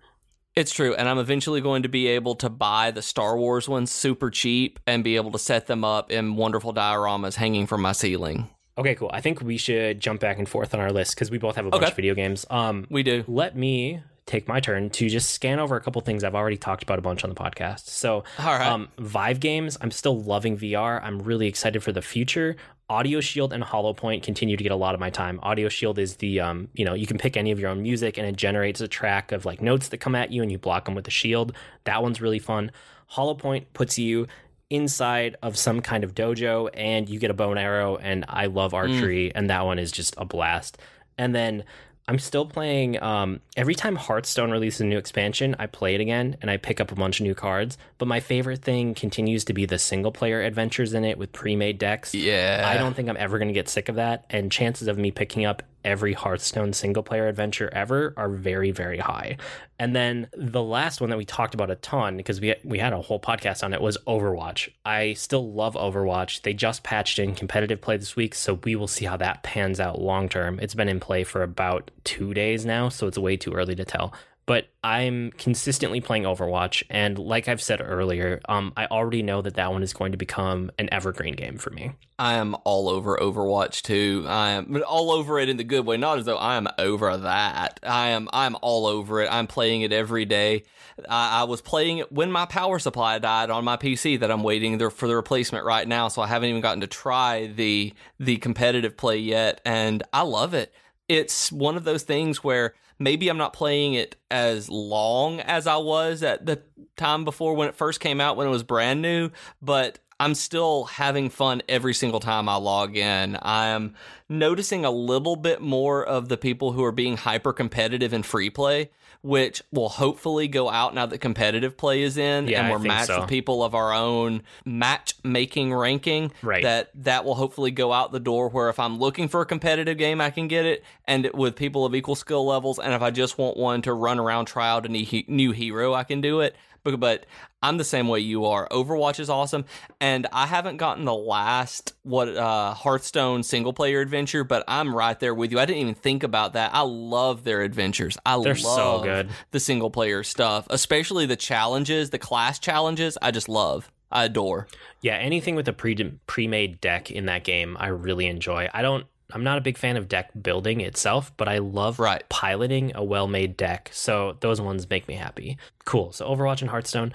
It's true, and I'm eventually going to be able to buy the Star Wars ones super cheap and be able to set them up in wonderful dioramas hanging from my ceiling. Okay, cool. I think we should jump back and forth on our list because we both have a bunch Okay. of video games. Um, We do. let me take my turn to just scan over a couple things I've already talked about a bunch on the podcast. So, All right. um, Vive games, I'm still loving VR. I'm really excited for the future. Audio Shield and Holopoint continue to get a lot of my time. Audio Shield is the, um, you know, you can pick any of your own music and it generates a track of like notes that come at you and you block them with the shield. That one's really fun. Holopoint puts you inside of some kind of dojo and you get a bow and arrow and I love archery and that one is just a blast. And then I'm still playing um every time Hearthstone releases a new expansion, I play it again and I pick up a bunch of new cards, but my favorite thing continues to be the single player adventures in it with pre-made decks. Yeah. I don't think I'm ever going to get sick of that and chances of me picking up every Hearthstone single player adventure ever are very very high. And then the last one that we talked about a ton because we we had a whole podcast on it was Overwatch. I still love Overwatch. They just patched in competitive play this week, so we will see how that pans out long term. It's been in play for about 2 days now, so it's way too early to tell. But I'm consistently playing Overwatch, and like I've said earlier, um, I already know that that one is going to become an evergreen game for me. I am all over Overwatch too. I am all over it in the good way, not as though I am over that. I am I'm all over it. I'm playing it every day. I, I was playing it when my power supply died on my PC that I'm waiting there for the replacement right now, so I haven't even gotten to try the the competitive play yet and I love it. It's one of those things where maybe I'm not playing it as long as I was at the time before when it first came out when it was brand new, but I'm still having fun every single time I log in. I'm noticing a little bit more of the people who are being hyper competitive in free play, which will hopefully go out now that competitive play is in Yeah, and we're matched so. with people of our own matchmaking ranking. Right. That that will hopefully go out the door where if I'm looking for a competitive game, I can get it, and with people of equal skill levels. And if I just want one to run around, try out a new, new hero, I can do it. But, but I'm the same way you are. Overwatch is awesome, and I haven't gotten the last what uh, Hearthstone single player adventure, but I'm right there with you. I didn't even think about that. I love their adventures. I They're love so good. the single player stuff, especially the challenges, the class challenges. I just love. I adore. Yeah, anything with a pre pre-made deck in that game, I really enjoy. I don't I'm not a big fan of deck building itself, but I love Right. piloting a well-made deck. So those ones make me happy. Cool. So Overwatch and Hearthstone.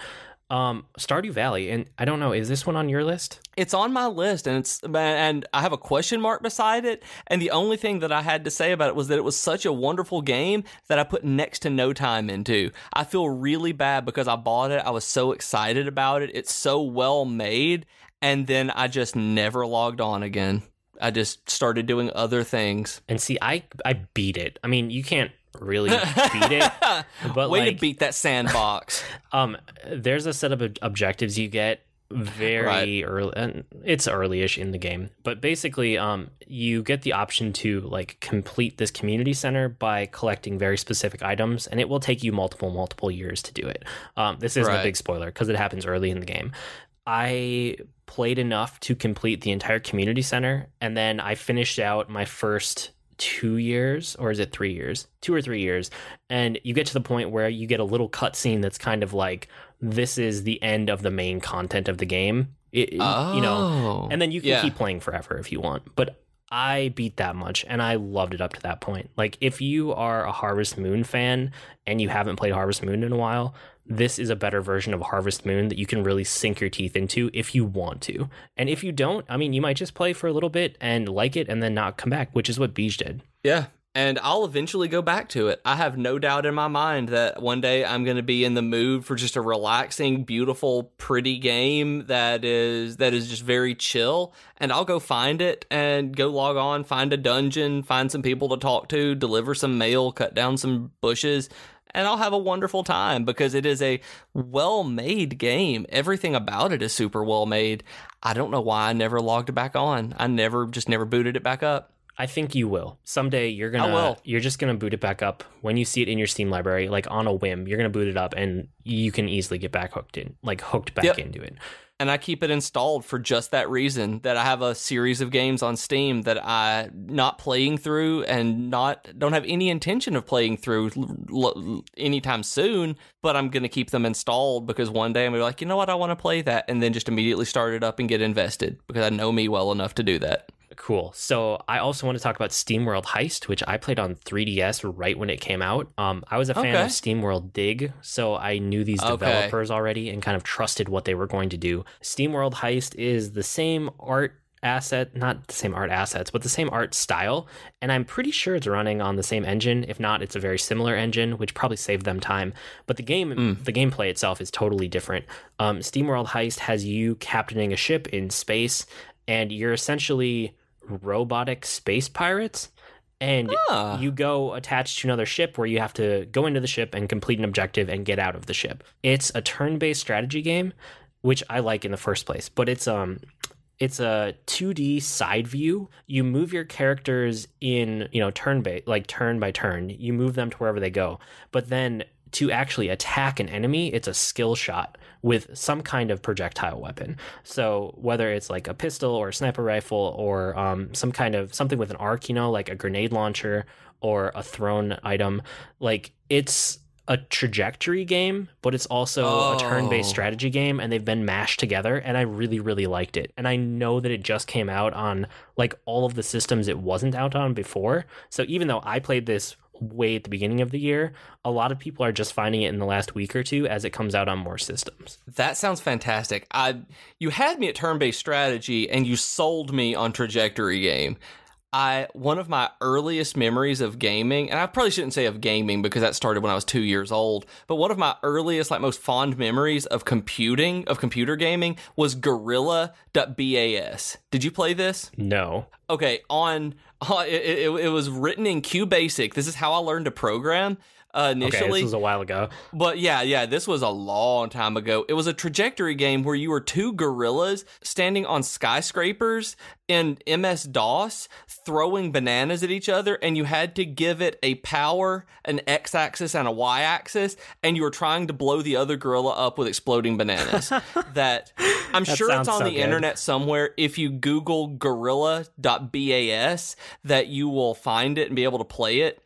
Um Stardew Valley and I don't know, is this one on your list? It's on my list, and it's and I have a question mark beside it. And the only thing that I had to say about it was that it was such a wonderful game that I put next to no time into. I feel really bad because I bought it. I was so excited about it. It's so well made, and then I just never logged on again. I just started doing other things. And see, I I beat it. I mean, you can't really beat it, [laughs] but Way like to beat that sandbox. [laughs] Um, there's a set of objectives you get very Right. early. And it's early-ish in the game, but basically, um, you get the option to like complete this community center by collecting very specific items, and it will take you multiple, multiple years to do it. Um, this isn't a big spoiler because it happens early in the game. I played enough to complete the entire community center, and then I finished out my first two years, or is it three years? Two or three years, and you get to the point where you get a little cutscene that's kind of like this is the end of the main content of the game. It, you know, Oh. and then you can Yeah. keep playing forever if you want. But I beat that much and I loved it up to that point. Like if you are a Harvest Moon fan and you haven't played Harvest Moon in a while, this is a better version of Harvest Moon that you can really sink your teeth into if you want to. And if you don't, I mean, you might just play for a little bit and like it and then not come back, which is what Beej did. Yeah. and I'll eventually go back to it. I have no doubt in my mind that one day I'm going to be in the mood for just a relaxing, beautiful, pretty game that is that is just very chill, and I'll go find it and go log on, find a dungeon, find some people to talk to, deliver some mail, cut down some bushes, and I'll have a wonderful time because it is a well made game. Everything about it is super well made. I don't know why I never logged it back on. I never just never booted it back up. I think you will. Someday you're gonna will. you're just gonna boot it back up when you see it in your Steam library, like on a whim. You're gonna boot it up and you can easily get back hooked in, like hooked back Yep. into it. And I keep it installed for just that reason that I have a series of games on Steam that I not playing through and not don't have any intention of playing through l- l- anytime soon, but I'm going to keep them installed because one day I'm going to be like, "You know what? I want to play that." And then just immediately start it up and get invested because I know me well enough to do that. Cool. So I also want to talk about SteamWorld Heist, which I played on 3DS right when it came out. Um, I was a fan Okay. of SteamWorld Dig, so I knew these Okay. developers already and kind of trusted what they were going to do. SteamWorld Heist is the same art asset, not the same art assets, but the same art style, and I'm pretty sure it's running on the same engine. If not, it's a very similar engine, which probably saved them time. But the game, the gameplay itself is totally different. Um, SteamWorld Heist has you captaining a ship in space, and you're essentially robotic space pirates and Ah. you go attached to another ship where you have to go into the ship and complete an objective and get out of the ship. It's a turn-based strategy game, which I like in the first place, but it's um it's a 2D side view. You move your characters in, you know, turn by like turn by turn. You move them to wherever they go. But then to actually attack an enemy, it's a skill shot with some kind of projectile weapon. So whether it's like a pistol or a sniper rifle or um, some kind of something with an arc, you know, like a grenade launcher or a thrown item, like it's a trajectory game, but it's also Oh. a turn-based strategy game, and they've been mashed together. And I really, really liked it. And I know that it just came out on like all of the systems it wasn't out on before. So even though I played this way at the beginning of the year, a lot of people are just finding it in the last week or two as it comes out on more systems. That sounds fantastic. I you had me at turn-based strategy and you sold me on trajectory game. I one of my earliest memories of gaming, and I probably shouldn't say of gaming because that started when I was 2 years old, but one of my earliest like most fond memories of computing, of computer gaming was gorilla.bas. Did you play this? No. okay on, on [laughs] it, it, it was written in QBasic. This is how I learned to program uh, Okay, initially. this was a while ago. But yeah, yeah, this was a long time ago. It was a trajectory game where you were two gorillas standing on skyscrapers in MS DOS, throwing bananas at each other, and you had to give it a power, an X axis, and a Y axis, and you were trying to blow the other gorilla up with exploding bananas. [laughs] that I'm That sure it's on so the good. internet somewhere. If you Google gorilla.bas, that you will find it and be able to play it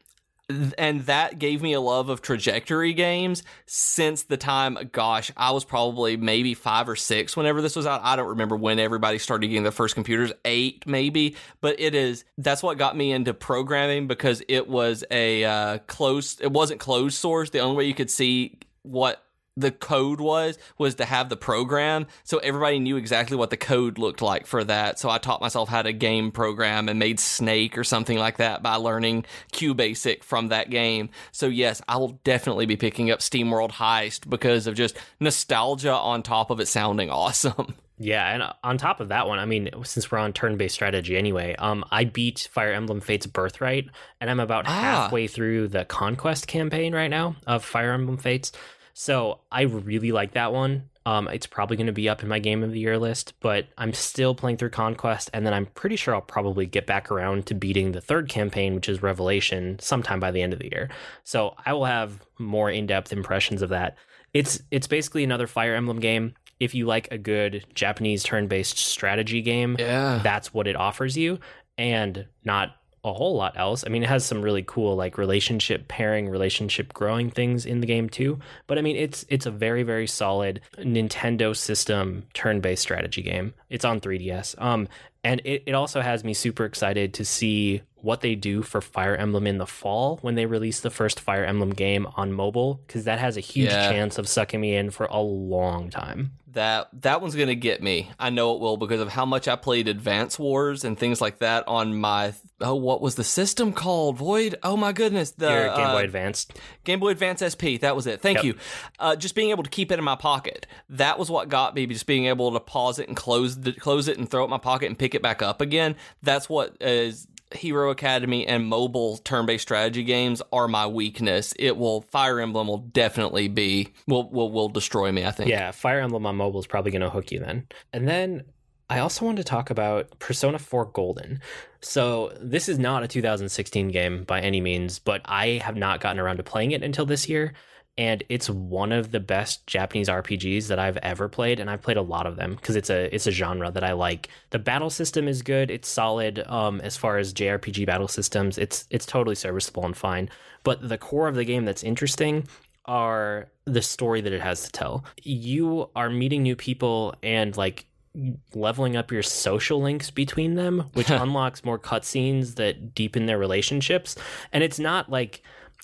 and that gave me a love of trajectory games since the time gosh i was probably maybe five or six whenever this was out. I don't remember when everybody started getting their first computers eight maybe but it is that's what got me into programming because it was a uh, closed it wasn't closed source. The only way you could see what the code was was to have the program so everybody knew exactly what the code looked like for that so i taught myself how to game program and made snake or something like that by learning qbasic from that game so yes i will definitely be picking up steam world heist because of just nostalgia on top of it sounding awesome [laughs] Yeah, and on top of that one, I mean, since we're on turn-based strategy anyway, um, I beat Fire Emblem Fates Birthright, and I'm about Ah. halfway through the Conquest campaign right now of Fire Emblem Fates. So I really like that one. Um, it's probably going to be up in my game of the year list, but I'm still playing through Conquest, and then I'm pretty sure I'll probably get back around to beating the third campaign, which is Revelation, sometime by the end of the year. So I will have more in-depth impressions of that. It's it's basically another Fire Emblem game. If you like a good Japanese turn-based strategy game, yeah that's what it offers you and not a whole lot else. I mean, it has some really cool like relationship pairing, relationship growing things in the game too. But I mean, it's it's a very very solid Nintendo system turn-based strategy game. It's on 3DS. Um and it, it also has me super excited to see what they do for Fire Emblem in the fall when they release the first Fire Emblem game on mobile because that has a huge Yeah. chance of sucking me in for a long time. That that one's gonna get me. I know it will because of how much I played Advance Wars and things like that on my oh what was the system called? Void. Oh my goodness, the Your Game Boy uh, Advanced. Game Boy Advance SP. That was it. Thank Yep. you. Uh, just being able to keep it in my pocket. That was what got me. Just being able to pause it and close the, close it and throw it in my pocket and pick it back up again. That's what is Hero Academy and mobile turn-based strategy games are my weakness. It will Fire Emblem will definitely be will will will destroy me. I think. Yeah, Fire Emblem on mobile is probably going to hook you then. And then I also wanted to talk about Persona 4 Golden. So this is not a 2016 game by any means, but I have not gotten around to playing it until this year. And it's one of the best Japanese RPGs that I've ever played, and I've played a lot of them because it's a it's a genre that I like. The battle system is good; it's solid. Um, as far as JRPG battle systems, it's it's totally serviceable and fine. But the core of the game that's interesting are the story that it has to tell. You are meeting new people and like leveling up your social links between them, which [laughs] unlocks more cutscenes that deepen their relationships. And it's not like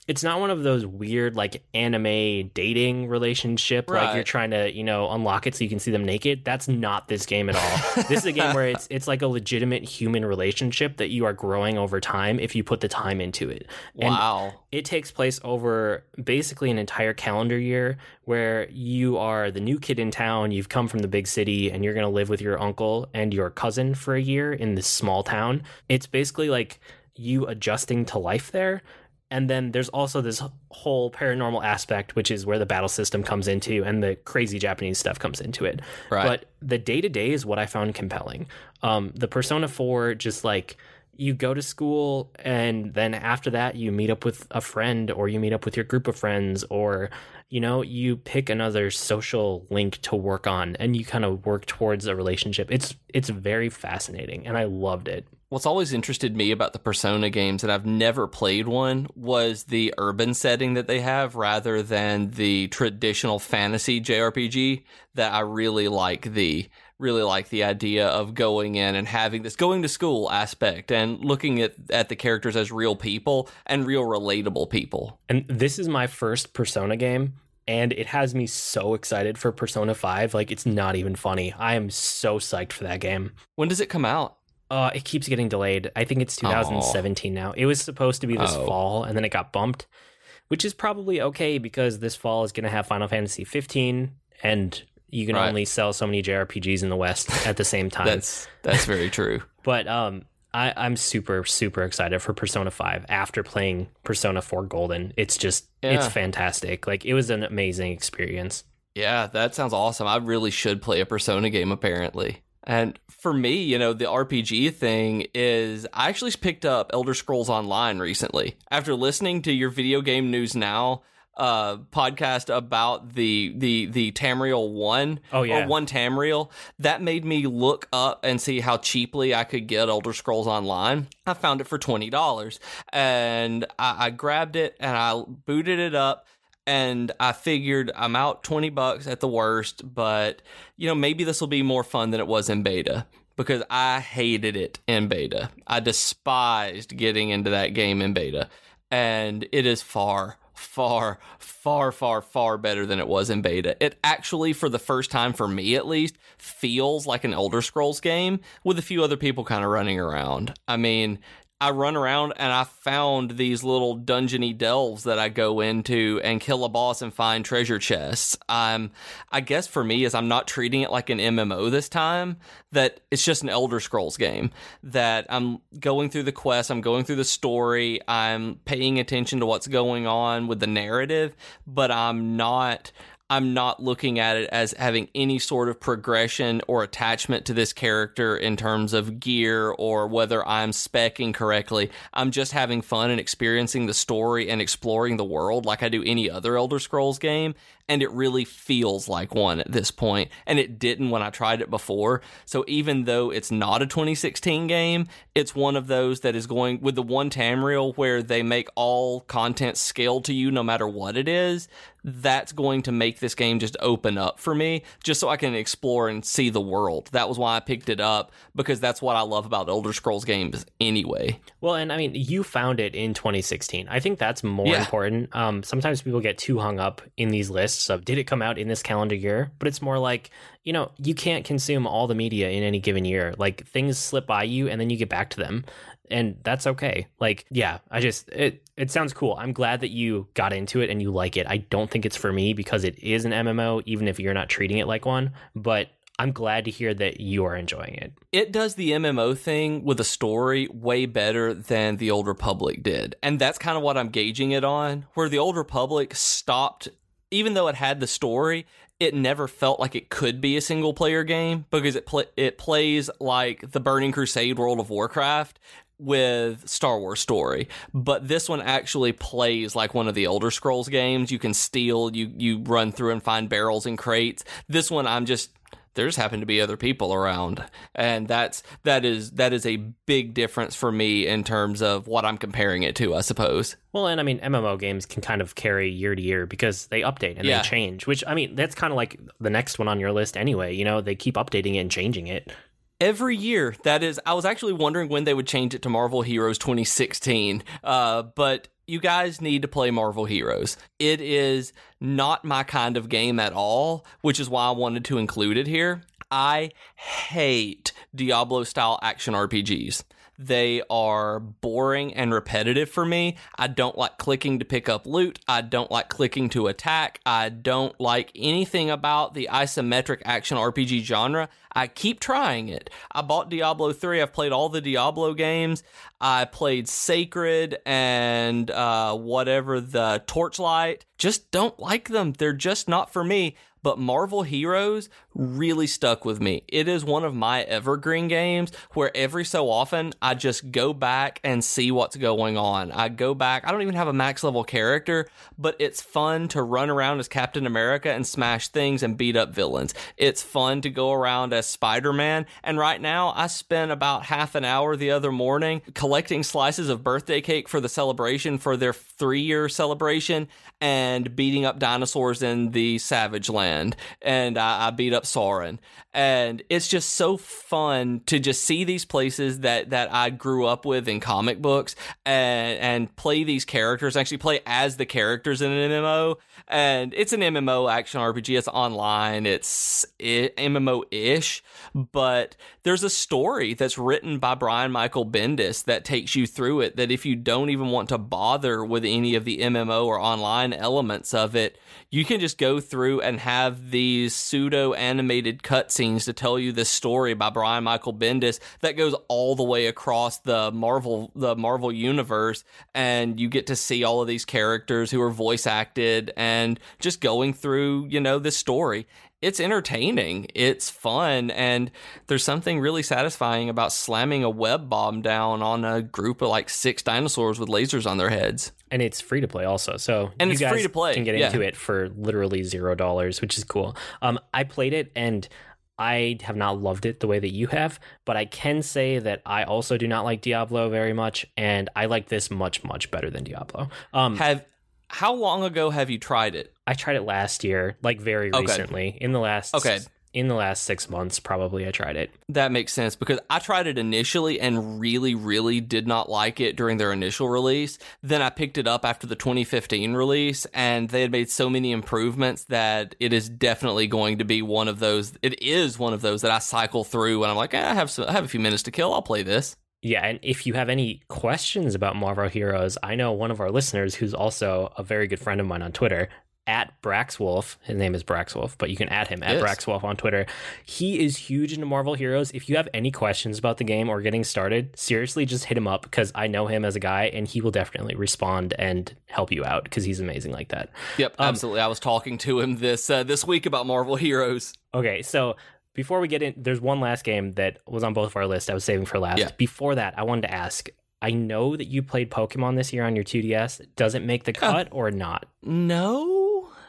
it's not one of those weird like anime dating relationship like you're trying to you know unlock it so you can see them naked. That's not this game at all. [laughs] This is a game where it's it's like a legitimate human relationship that you are growing over time if you put the time into it. And Wow. it takes place over basically an entire calendar year where you are the new kid in town you've come from the big city and you're going to live with your uncle and your cousin for a year in this small town. It's basically like you adjusting to life there and then there's also this whole paranormal aspect which is where the battle system comes into and the crazy japanese stuff comes into it Right. but the day to day is what I found compelling. Um, the Persona 4, just like you go to school and then after that you meet up with a friend or you meet up with your group of friends or you know you pick another social link to work on and you kind of work towards a relationship it's it's very fascinating and i loved it What's always interested me about the Persona games, and I've never played one, was the urban setting that they have rather than the traditional fantasy JRPG. That I really like the really like the idea of going in and having this going to school aspect and looking at at the characters as real people and real relatable people. and this is my first persona game and it has me so excited for persona 5 like it's not even funny i am so psyched for that game When does it come out? Uh, it keeps getting delayed. I think it's 2017 now. It was supposed to be this Oh. fall, and then it got bumped, which is probably okay because this fall is going to have Final Fantasy 15, and you can Right. only sell so many JRPGs in the West at the same [laughs] time. That's that's very true. [laughs] but um, I, I'm super super excited for Persona 5 after playing Persona 4 Golden. It's just it's fantastic. Like it was an amazing experience. Yeah, that sounds awesome. I really should play a Persona game apparently. And for me, you know, the RPG thing is I actually picked up Elder Scrolls Online recently. After listening to your video game news now uh podcast about the the the Tamriel 1 Oh, yeah. or 1 Tamriel, that made me look up and see how cheaply I could get Elder Scrolls Online. I found it for $20 and I, I grabbed it and I booted it up and I figured I'm out 20 bucks at the worst, but you know, maybe this will be more fun than it was in beta because I hated it in beta. I despised getting into that game in beta, and it is far, far, far, far, far better than it was in beta. It actually, for the first time for me at least, feels like an Elder Scrolls game with a few other people kind of running around. I mean, I run around and I found these little dungeony delves that I go into and kill a boss and find treasure chests. I'm, I guess for me is I'm not treating it like an MMO this time. That it's just an Elder Scrolls game. That I'm going through the quest, I'm going through the story, I'm paying attention to what's going on with the narrative, but I'm not. I'm not looking at it as having any sort of progression or attachment to this character in terms of gear or whether I'm specking correctly. I'm just having fun and experiencing the story and exploring the world like I do any other Elder Scrolls game. And it really feels like one at this point, and it didn't when I tried it before. So even though it's not a 2016 game, it's one of those that is going with the one Tamriel where they make all content scale to you no matter what it is. that's going to make this game just open up for me, just so I can explore and see the world. That was why I picked it up because that's what I love about Elder Scrolls games anyway. Well, and I mean, you found it in 2016. I think that's more Yeah. important. Um, sometimes people get too hung up in these lists of did it come out in this calendar year, but it's more like you know you can't consume all the media in any given year. Like things slip by you, and then you get back to them. And that's okay. Like, yeah, I just it it sounds cool. I'm glad that you got into it and you like it. I don't think it's for me because it is an MMO, even if you're not treating it like one. But I'm glad to hear that you are enjoying it. it does the MMO thing with a story way better than the Old Republic did. And that's kind of what I'm gauging it on. Where the Old Republic stopped, even though it had the story, it never felt like it could be a single player game because it pl- it plays like the Burning Crusade World of Warcraft with Star Wars story. But this one actually plays like one of the Elder Scrolls games. You can steal, you you run through and find barrels and crates. This one I'm just there just happen to be other people around and that's that is that is a big difference for me in terms of what i'm comparing it to i suppose Well, and I mean, MMO games can kind of carry year to year because they update and Yeah. they change, which I mean, that's kind of like the next one on your list anyway. You know, they keep updating it and changing it. every year that is i was actually wondering when they would change it to marvel heroes 2016 uh, but you guys need to play marvel heroes. It is not my kind of game at all which is why i wanted to include it here. I hate diablo style action rpgs they are boring and repetitive for me. I don't like clicking to pick up loot. I don't like clicking to attack. I don't like anything about the isometric action RPG genre. I keep trying it. I bought Diablo 3. I've played all the Diablo games. I played Sacred and uh, whatever the Torchlight. Just don't like them. They're just not for me. But Marvel Heroes really stuck with me. It is one of my evergreen games where every so often I just go back and see what's going on. I go back, I don't even have a max level character, but it's fun to run around as Captain America and smash things and beat up villains. It's fun to go around as Spider Man. And right now, I spent about half an hour the other morning collecting slices of birthday cake for the celebration for their three year celebration and beating up dinosaurs in the Savage Land. And I, I beat up Sauron. And it's just so fun to just see these places that, that I grew up with in comic books and, and play these characters, actually play as the characters in an MMO. And it's an MMO action RPG. It's online. It's MMO ish, but there's a story that's written by Brian Michael Bendis that takes you through it. That if you don't even want to bother with any of the MMO or online elements of it, you can just go through and have these pseudo animated cutscenes to tell you this story by Brian Michael Bendis that goes all the way across the Marvel the Marvel universe and you get to see all of these characters who are voice acted and just going through, you know, this story. It's entertaining, it's fun, and there's something really satisfying about slamming a web bomb down on a group of like six dinosaurs with lasers on their heads. And it's free to play also. So And you it's guys free to play, can get yeah. into it for literally zero dollars, which is cool. Um, I played it and I have not loved it the way that you have, but I can say that I also do not like Diablo very much, and I like this much, much better than Diablo. Um, Have how long ago have you tried it? I tried it last year, like very Okay. recently. In the last Okay. In the last six months, probably I tried it. That makes sense because I tried it initially and really, really did not like it during their initial release. Then I picked it up after the 2015 release, and they had made so many improvements that it is definitely going to be one of those. It is one of those that I cycle through, and I'm like, eh, I have some, I have a few minutes to kill. I'll play this. Yeah, and if you have any questions about Marvel Heroes, I know one of our listeners who's also a very good friend of mine on Twitter, at Braxwolf. His name is Braxwolf, but you can add him at Yes. Braxwolf on Twitter. He is huge into Marvel Heroes. If you have any questions about the game or getting started, seriously, just hit him up because I know him as a guy and he will definitely respond and help you out because he's amazing like that. Yep, Um, absolutely. I was talking to him this uh, this week about Marvel Heroes. Okay, so before we get in, there's one last game that was on both of our lists. I was saving for last. Yeah. Before that, I wanted to ask. I know that you played Pokemon this year on your 2DS. Does it make the cut or not? No,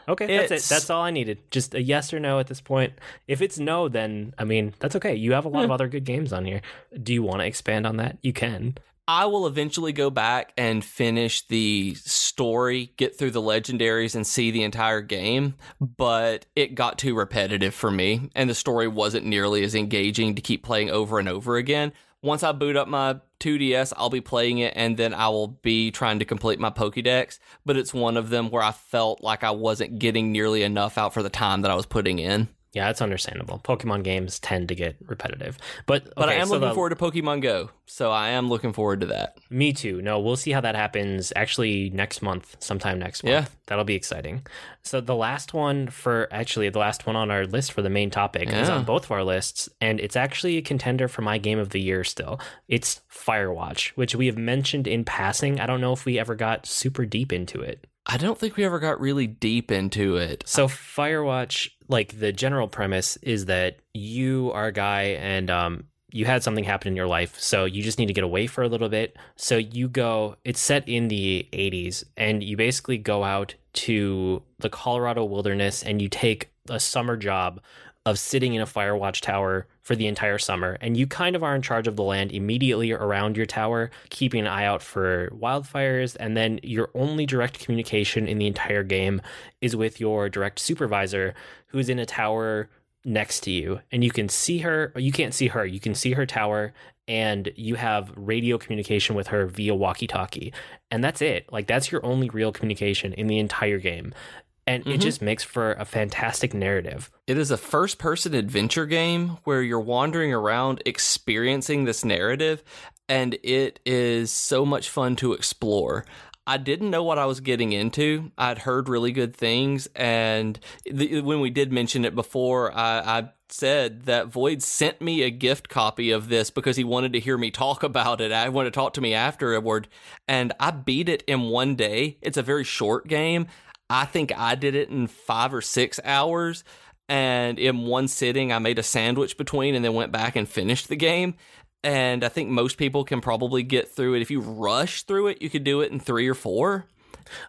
Okay, that's it. That's all I needed. Just a yes or no at this point. If it's no, then I mean that's okay. You have a lot of hmm. other good games on here. Do you want to expand on that? You can. I will eventually go back and finish the story, get through the legendaries, and see the entire game, but it got too repetitive for me, and the story wasn't nearly as engaging to keep playing over and over again. Once I boot up my 2DS, I'll be playing it, and then I will be trying to complete my Pokédex, but it's one of them where I felt like I wasn't getting nearly enough out for the time that I was putting in. Yeah, that's understandable. Pokemon games tend to get repetitive, but okay, but I am so looking the- forward to Pokemon Go, so I am looking forward to that. Me too. No, we'll see how that happens actually next month, sometime next month. Yeah. That'll be exciting. So the last one for actually the last one on our list for the main topic is on both of our lists, and it's actually a contender for my game of the year still. It's Firewatch, which we have mentioned in passing. I don't know if we ever got super deep into it. I don't think we ever got really deep into it. So Firewatch, like the general premise is that you are a guy and um you had something happen in your life, so you just need to get away for a little bit. So you go, it's set in the 80s, and you basically go out to the Colorado wilderness and you take a summer job of sitting in a fire watch tower for the entire summer. And you kind of are in charge of the land immediately around your tower, keeping an eye out for wildfires. And then your only direct communication in the entire game is with your direct supervisor, who's in a tower next to you. And you can see her, you can't see her, you can see her tower. And you have radio communication with her via walkie talkie. And that's it. Like, that's your only real communication in the entire game. And it Mhm. just makes for a fantastic narrative. It is a first person adventure game where you're wandering around experiencing this narrative, and it is so much fun to explore. I didn't know what I was getting into. I'd heard really good things, and the, when we did mention it before, I, I said that Void sent me a gift copy of this because he wanted to hear me talk [laughs] about it. I wanted to talk to me afterward, and I beat it in one day. It's a very short game. I think I did it in five or six hours. And in one sitting, I made a sandwich between and then went back and finished the game. And I think most people can probably get through it. If you rush through it, you could do it in three or four.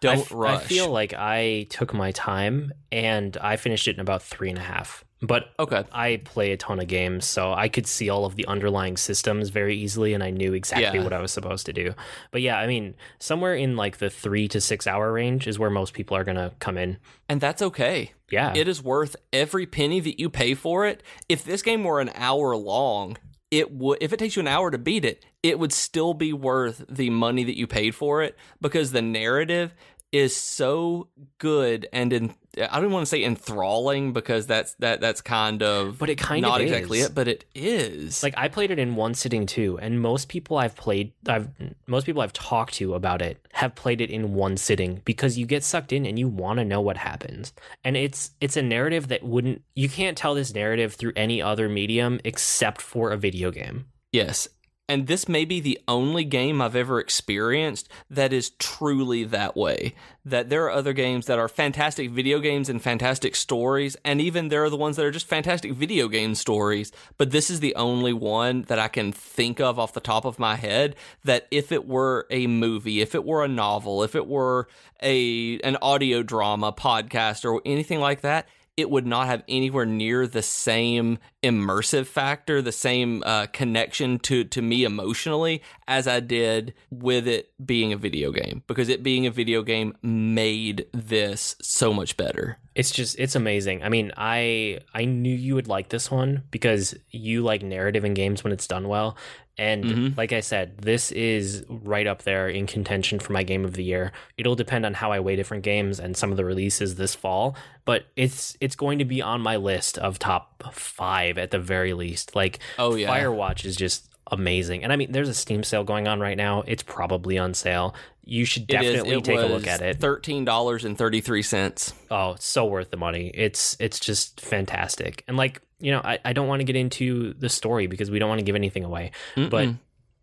Don't I f- rush. I feel like I took my time and I finished it in about three and a half. But okay. I play a ton of games, so I could see all of the underlying systems very easily, and I knew exactly Yeah. what I was supposed to do. But yeah, I mean, somewhere in like the three to six hour range is where most people are gonna come in. And that's okay. Yeah, It is worth every penny that you pay for it. If this game were an hour long, it would if it takes you an hour to beat it, it would still be worth the money that you paid for it because the narrative is so good and in I don't want to say enthralling because that's that that's kind of But it kind not of exactly is. it, but it is. like I played it in one sitting too, and most people I've played, I've most people I've talked to about it have played it in one sitting because you get sucked in and you want to know what happens, and it's it's a narrative that wouldn't you can't tell this narrative through any other medium except for a video game. Yes. And this may be the only game I've ever experienced that is truly that way. That there are other games that are fantastic video games and fantastic stories, and even there are the ones that are just fantastic video game stories. But this is the only one that I can think of off the top of my head that if it were a movie, if it were a novel, if it were a an audio drama podcast or anything like that, it would not have anywhere near the same immersive factor, the same uh, connection to to me emotionally as I did with it being a video game. Because it being a video game made this so much better. It's just it's amazing. I mean, I I knew you would like this one because you like narrative in games when it's done well. And Mhm. like I said, this is right up there in contention for my game of the year. It'll depend on how I weigh different games and some of the releases this fall, but it's it's going to be on my list of top 5 at the very least. Like Oh yeah, Firewatch is just amazing. And I mean, there's a Steam sale going on right now. It's probably on sale. You should definitely it take a look at it. Thirteen dollars and thirty three cents. Oh, it's so worth the money. It's it's just fantastic. And like, you know, I, I don't want to get into the story because we don't want to give anything away. But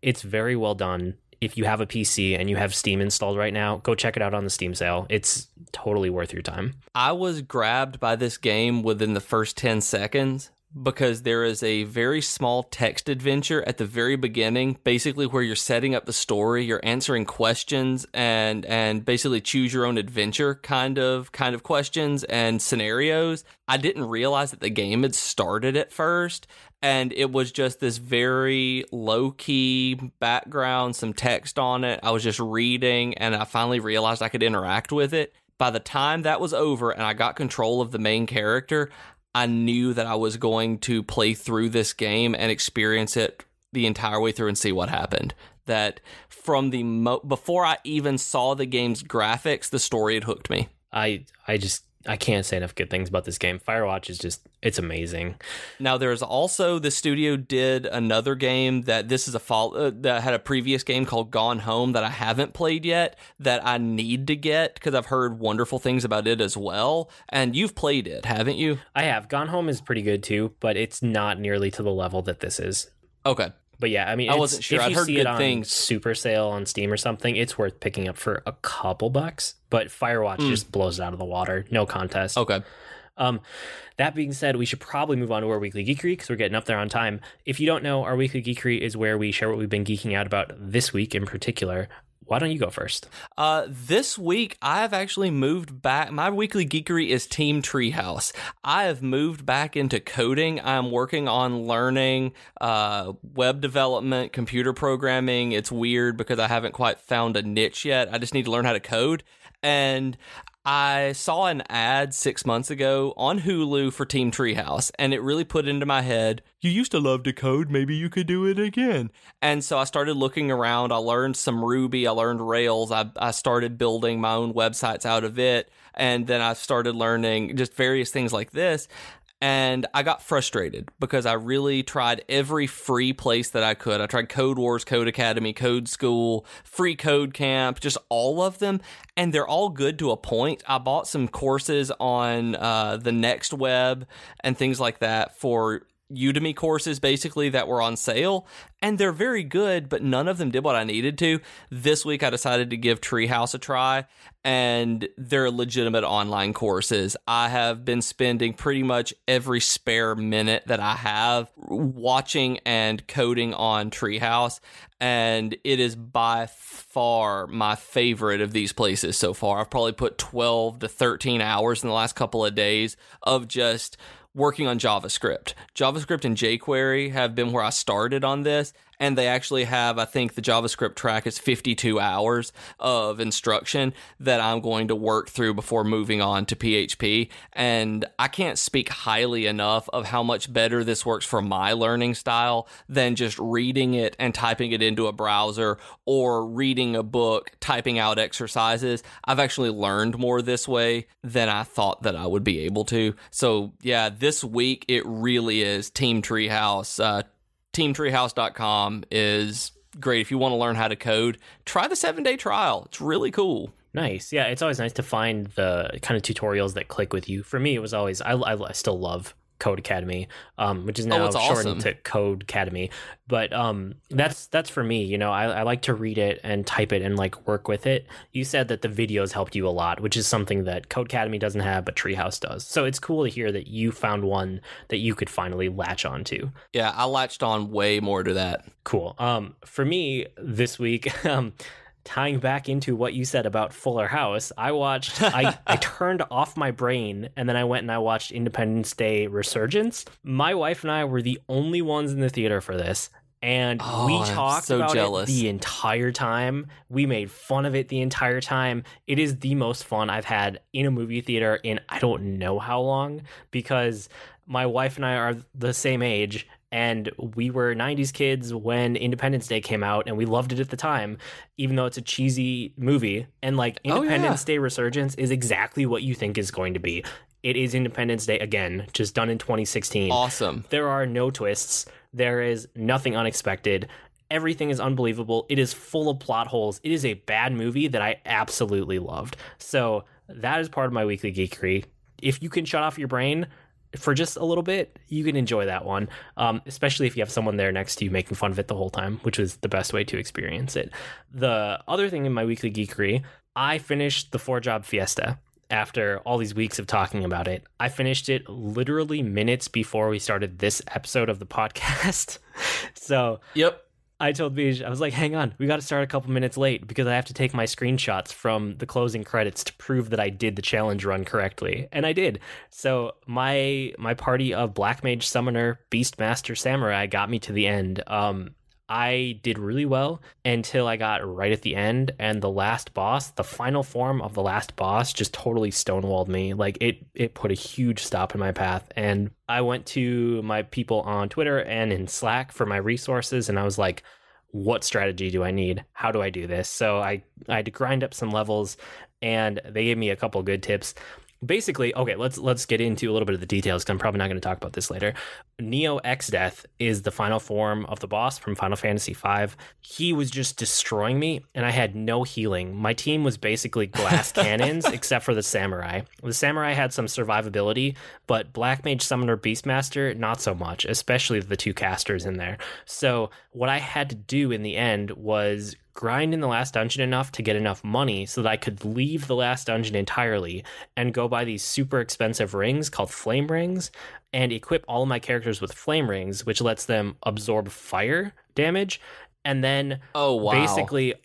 it's very well done. If you have a PC and you have Steam installed right now, go check it out on the Steam sale. It's totally worth your time. I was grabbed by this game within the first 10 seconds because there is a very small text adventure at the very beginning basically where you're setting up the story you're answering questions and and basically choose your own adventure kind of kind of questions and scenarios. I didn't realize that the game had started at first and it was just this very low key background some text on it. I was just reading and i finally realized i could interact with it. By the time that was over and I got control of the main character, I knew that I was going to play through this game and experience it the entire way through and see what happened. That from the mo- before I even saw the game's graphics, the story had hooked me. I I just I can't say enough good things about this game. Firewatch is just it's amazing. Now there's also the studio did another game that this is a fall uh, that had a previous game called Gone Home that I haven't played yet that I need to get because I've heard wonderful things about it as well. And you've played it, haven't you? I have. Gone Home is pretty good too, but it's not nearly to the level that this is. Okay. But yeah, I mean, I it's- wasn't sure. If you heard see good it on things. super sale on Steam or something, it's worth picking up for a couple bucks. But Firewatch Mm. just blows it out of the water. No contest. Okay. Um, that being said, we should probably move on to our weekly geekery because we're getting up there on time. If you don't know, our weekly geekery is where we share what we've been geeking out about this week in particular. Why don't you go first? Uh, this week I have actually moved back. My weekly geekery is Team Treehouse. I have moved back into coding. I'm working on learning uh, web development, computer programming. It's weird because I haven't quite found a niche yet. I just need to learn how to code. And I saw an ad six months ago on Hulu for Team Treehouse, and it really put into my head, you used to love to code, maybe you could do it again. And so I started looking around. I learned some Ruby, I learned Rails, I, I started building my own websites out of it, and then I started learning just various things like this. And I got frustrated because I really tried every free place that I could. I tried Code Wars, Code Academy, Code School, Free Code Camp, just all of them. And they're all good to a point. I bought some courses on uh, the Next Web and things like that for Udemy courses basically that were on sale and they're very good, but none of them did what I needed to. This week I decided to give Treehouse a try and they're legitimate online courses. I have been spending pretty much every spare minute that I have watching and coding on Treehouse and it is by far my favorite of these places so far. I've probably put 12 to 13 hours in the last couple of days of just working on JavaScript. JavaScript and jQuery have been where I started on this, and they actually have, I think, the JavaScript track is 52 hours of instruction that I'm going to work through before moving on to PHP. And I can't speak highly enough of how much better this works for my learning style than just reading it and typing it into a browser or reading a book, typing out exercises. I've actually learned more this way than I thought that I would be able to. So, yeah, this week it really is Team Treehouse. Uh, teamtreehouse.com is great. If you want to learn how to code, try the seven day trial. It's really cool. Nice. Yeah, it's always nice to find the kind of tutorials that click with you. For me, it was always I, I, I still love Code Academy, um, which is now Oh, shortened awesome. to Code Academy. But um, that's that's for me. You know, I, I like to read it and type it and like work with it. You said that the videos helped you a lot, which is something that Code Academy doesn't have, but Treehouse does. So it's cool to hear that you found one that you could finally latch onto. Yeah, I latched on way more to that. Cool. Um, for me this week, [laughs] um, tying back into what you said about Fuller House, I watched. I [laughs] I turned off my brain and then I went and I watched Independence Day Resurgence. My wife and I were the only ones in the theater for this. And Oh, we talked so about jealous. it the entire time. We made fun of it the entire time. It is the most fun I've had in a movie theater in I don't know how long because my wife and I are the same age and we were 90s kids when Independence Day came out and we loved it at the time even though it's a cheesy movie and like Oh, Independence Day Resurgence is exactly what you think is going to be. It is Independence Day again, just done in 2016. Awesome. There are no twists. There is nothing unexpected. Everything is unbelievable. It is full of plot holes. It is a bad movie that I absolutely loved. So that is part of my weekly geekery. If you can shut off your brain for just a little bit, you can enjoy that one. Um, especially if you have someone there next to you making fun of it the whole time, which was the best way to experience it. The other thing in my weekly geekery, I finished the four job fiesta. after all these weeks of talking about it. I finished it literally minutes before we started this episode of the podcast. [laughs] so Yep. I told Beej, I was like, hang on, we got to start a couple minutes late because I have to take my screenshots from the closing credits to prove that I did the challenge run correctly, and I did. So my my party of Black Mage Summoner, Beastmaster Samurai got me to the end. Um, I did really well until I got right at the end, and the last boss, the final form of the last boss, just totally stonewalled me. Like it, it put a huge stop in my path. And I went to my people on Twitter and in Slack for my resources, and I was like, "What strategy do I need? How do I do this?" So I, I had to grind up some levels, and they gave me a couple good tips basically okay let's let's get into a little bit of the details because i'm probably not going to talk about this later. Neo Exdeath is the final form of the boss from final fantasy v he was just destroying me and i had no healing. My team was basically glass [laughs] cannons except for the samurai. The samurai had some survivability but black mage summoner beastmaster not so much especially the two casters in there. So what i had to do in the end was grind in the last dungeon enough to get enough money so that I could leave the last dungeon entirely and go buy these super expensive rings called flame rings and equip all of my characters with flame rings, which lets them absorb fire damage. And then Oh wow. basically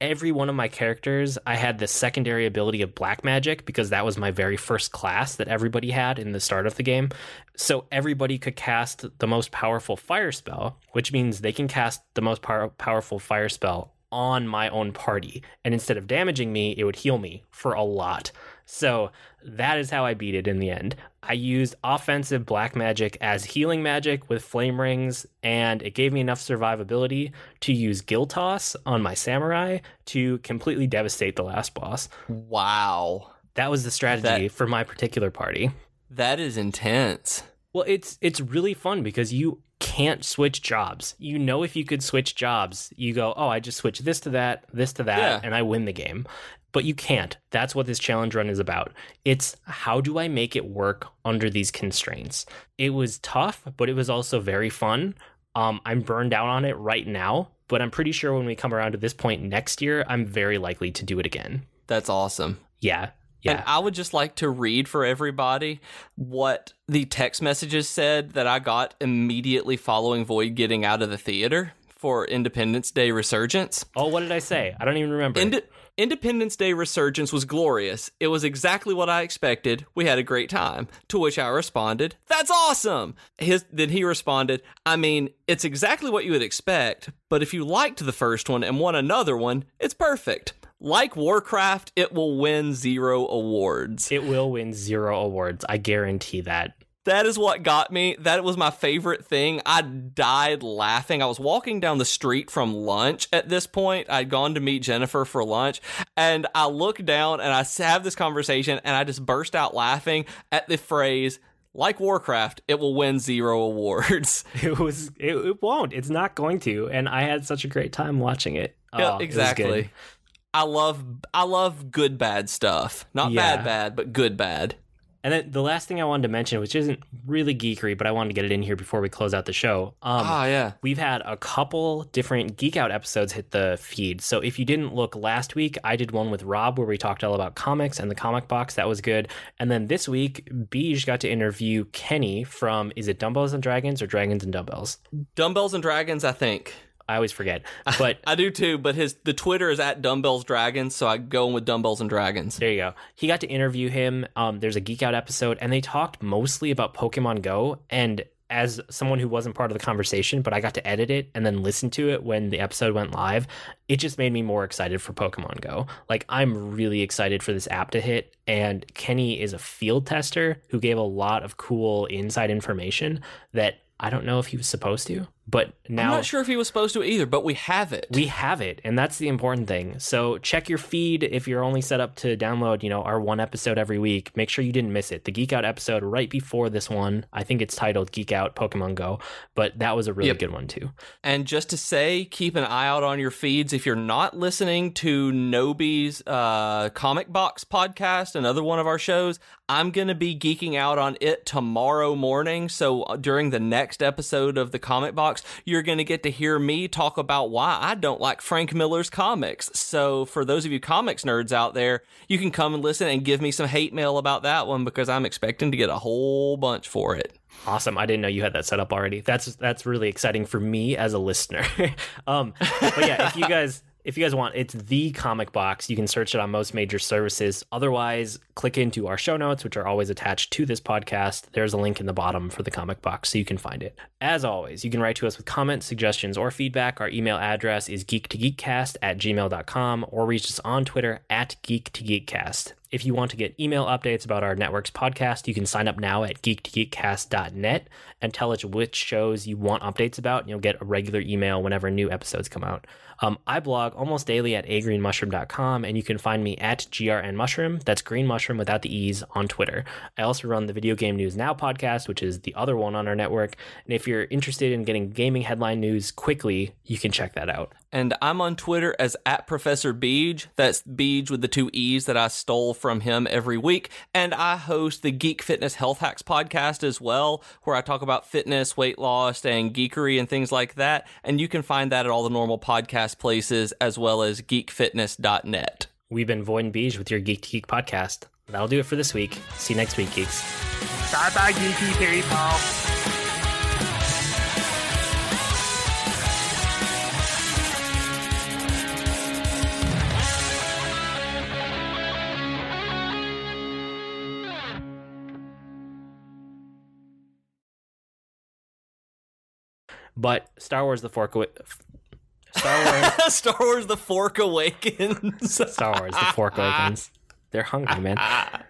every one of my characters I had the secondary ability of black magic because that was my very first class that everybody had in the start of the game. So everybody could cast the most powerful fire spell, which means they can cast the most power- powerful fire spell on my own party. And instead of damaging me, it would heal me for a lot. So that is how I beat it in the end. I used offensive black magic as healing magic with flame rings, and it gave me enough survivability to use Gil Toss on my samurai to completely devastate the last boss. wow. That was the strategy That- for my particular party. That is intense. Well, it's it's really fun because you can't switch jobs. You know if you could switch jobs, you go, "Oh, I just switch this to that, this to that, Yeah. and I win the game." But you can't. That's what this challenge run is about. It's how do I make it work under these constraints? It was tough, but it was also very fun. Um, I'm burned out on it right now, but I'm pretty sure when we come around to this point next year, I'm very likely to do it again. That's awesome. Yeah. And Yeah. I would just like to read for everybody what the text messages said that I got immediately following Void getting out of the theater for Independence Day Resurgence. oh, what did I say? I don't even remember. Inde- Independence Day Resurgence was glorious. It was exactly what I expected. We had a great time. To which I responded, "That's awesome." His then he responded, "I mean, it's exactly what you would expect, but if you liked the first one and want another one, it's perfect." Like Warcraft, it will win zero awards. it will win zero awards. I guarantee that. That is what got me. That was my favorite thing. I died laughing. I was walking down the street from lunch at this point. I'd gone to meet Jennifer for lunch, and I look down and I have this conversation, and I just burst out laughing at the phrase, like Warcraft, it will win zero awards. [laughs] It was. It, it won't. It's not going to. And I had such a great time watching it. Yeah, Oh, it exactly. good. I love I love good bad stuff. Not Yeah. bad bad, but good bad. And then the last thing I wanted to mention, which isn't really geekery, but I wanted to get it in here before we close out the show. Um, Ah, yeah. We've had a couple different Geek Out episodes hit the feed. So if you didn't look last week, I did one with Rob where we talked all about comics and the comic box. That was good. And then this week, Beej got to interview Kenny from, is it Dumbbells and Dragons or Dragons and Dumbbells? Dumbbells and Dragons, I think. I always forget. [laughs] But I do too, but his the Twitter is at Dumbbells Dragons, so I go in with Dumbbells and Dragons. There you go. He got to interview him. Um, there's a Geek Out episode, and they talked mostly about Pokemon Go. And as someone who wasn't part of the conversation, but I got to edit it and then listen to it when the episode went live, it just made me more excited for Pokemon Go. Like, I'm really excited for this app to hit. And Kenny is a field tester who gave a lot of cool inside information that I don't know if he was supposed to, but now I'm not sure if he was supposed to either, but we have it. we have it, and that's the important thing. So check your feed if you're only set up to download, you know, our one episode every week. Make sure you didn't miss it. The Geek Out episode right before this one, I think it's titled Geek Out Pokemon Go, but that was a really Yep. good one too. and just to say, keep an eye out on your feeds. If you're not listening to Nobi's uh, Comic Box podcast, another one of our shows, I'm going to be geeking out on it tomorrow morning. So uh, during the next episode of the Comic Box, Box, you're going to get to hear me talk about why I don't like Frank Miller's comics. So, for those of you comics nerds out there, you can come and listen and give me some hate mail about that one because I'm expecting to get a whole bunch for it. Awesome! I didn't know you had that set up already. That's that's really exciting for me as a listener. [laughs] um, but yeah, if you guys if you guys want, it's the comic box. You can search it on most major services. Otherwise, click into our show notes, which are always attached to this podcast. There's a link in the bottom for the comic box so you can find it. As always, you can write to us with comments, suggestions, or feedback. Our email address is geek2geekcast at gmail.com or reach us on Twitter at geek2geekcast. If you want to get email updates about our network's podcast, you can sign up now at geek2geekcast.net and tell us which shows you want updates about, and you'll get a regular email whenever new episodes come out. Um, I blog almost daily at agreenmushroom.com, and you can find me at grnmushroom. That's green mushroom without the e's on Twitter. I also run the Video Game News Now podcast, which is the other one on our network. And if you're interested in getting gaming headline news quickly, you can check that out. And I'm on Twitter as at Professor Beej. That's Beej with the two E's that I stole from him every week. And I host the Geek Fitness Health Hacks podcast as well, where I talk about fitness, weight loss, and geekery and things like that. And you can find that at all the normal podcast places as well as geekfitness.net. We've been Void and Beej with your Geek to Geek podcast. That'll do it for this week. See you next week, geeks. Bye bye, geeky people. But Star Wars: The Fork [laughs] Star Wars, Star Wars The Fork Awakens. Star Wars: The Fork Awakens. They're hungry, man. [laughs]